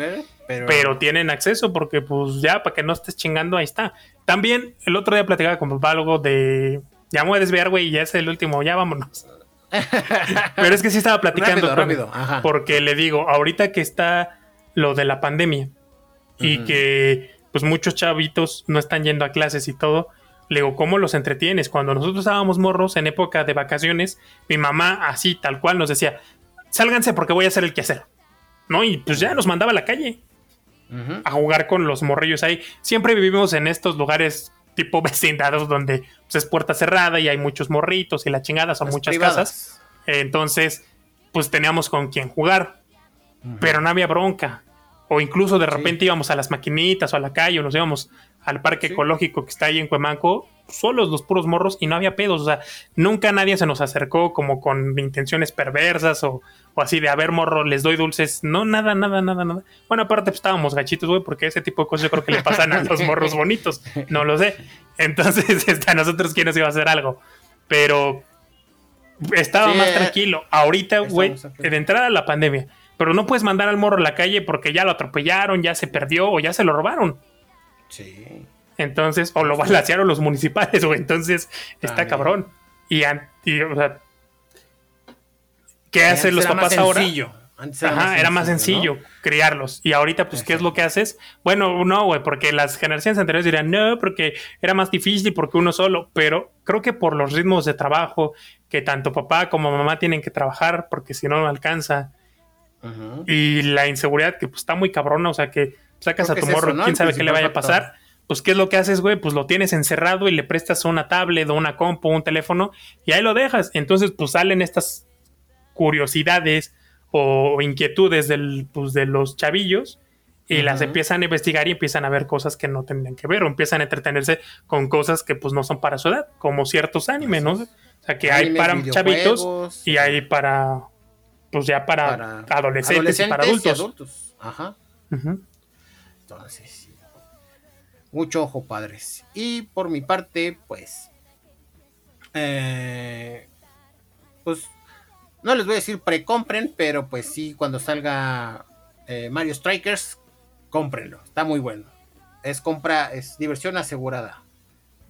pero... tienen acceso porque pues ya, para que no estés chingando, ahí está. También el otro día platicaba con papá algo de, ya me voy a desviar, güey, y ya es el último, ya vámonos. *laughs* pero es que sí estaba platicando. Rápido, Porque le digo, ahorita que está lo de la pandemia y que pues muchos chavitos no están yendo a clases y todo, Le digo, ¿cómo los entretienes? Cuando nosotros estábamos morros en época de vacaciones, mi mamá así, tal cual, nos decía, sálganse porque voy a hacer el quehacer. ¿No? Y pues ya nos mandaba a la calle a jugar con los morrillos ahí. Siempre vivimos en estos lugares tipo *laughs* vecindados donde pues, es puerta cerrada y hay muchos morritos y la chingada son muchas casas. Entonces, pues teníamos con quien jugar. Pero no había bronca. O incluso de repente íbamos a las maquinitas o a la calle o nos íbamos al parque ecológico que está ahí en Cuemanco, solos los puros morros y no había pedos. O sea, nunca nadie se nos acercó como con intenciones perversas o, así de, a ver, morro, les doy dulces. No, nada, nada, nada, nada. Bueno, aparte pues, estábamos gachitos, güey, porque ese tipo de cosas yo creo que le pasan a los morros *laughs* bonitos. No lo sé. Entonces, *laughs* este, a nosotros quién nos iba a hacer algo. Pero estaba más tranquilo. Ahorita, güey, de entrada a la pandemia pero no puedes mandar al morro a la calle porque ya lo atropellaron, ya se perdió o ya se lo robaron. Sí. Entonces, o lo balacearon los municipales, o entonces está cabrón. Y, o sea, ¿qué hacen los papás ahora? Antes era Ajá, más era más sencillo criarlos. Y ahorita, pues, ¿qué es lo que haces? Bueno, no, güey, porque las generaciones anteriores dirían, no, porque era más difícil, porque uno solo. Pero creo que por los ritmos de trabajo, que tanto papá como mamá tienen que trabajar, porque si no, no alcanza. Y la inseguridad que pues está muy cabrona, o sea que sacas a tu morro, quién sabe qué le vaya a pasar. Pues, ¿qué es lo que haces, güey? Pues lo tienes encerrado y le prestas una tablet o una compu, un teléfono, y ahí lo dejas. Entonces, pues salen estas curiosidades o inquietudes del, pues, de los chavillos y las empiezan a investigar y empiezan a ver cosas que no tendrían que ver o empiezan a entretenerse con cosas que pues no son para su edad, como ciertos animes, ¿no? O sea, que hay para chavitos y hay para pues ya para, adolescentes, y para adultos. Ajá. Entonces, mucho ojo, padres. Y por mi parte, pues, eh, pues, no les voy a decir precompren, pero pues sí, cuando salga eh, Mario Strikers, cómprenlo. Está muy bueno. Es compra, es diversión asegurada.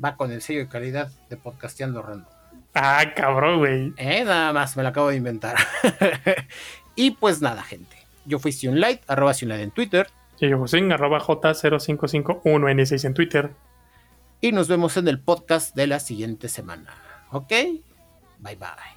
Va con el sello de calidad de Podcasteando Random. Ah, cabrón, güey. Eh, nada más, me lo acabo de inventar. *laughs* y pues nada, gente. Yo fui Sionlight, arroba Sionlight en Twitter. Y yo José, arroba J0551N6 en Twitter. Y nos vemos en el podcast de la siguiente semana. ¿Ok? Bye bye.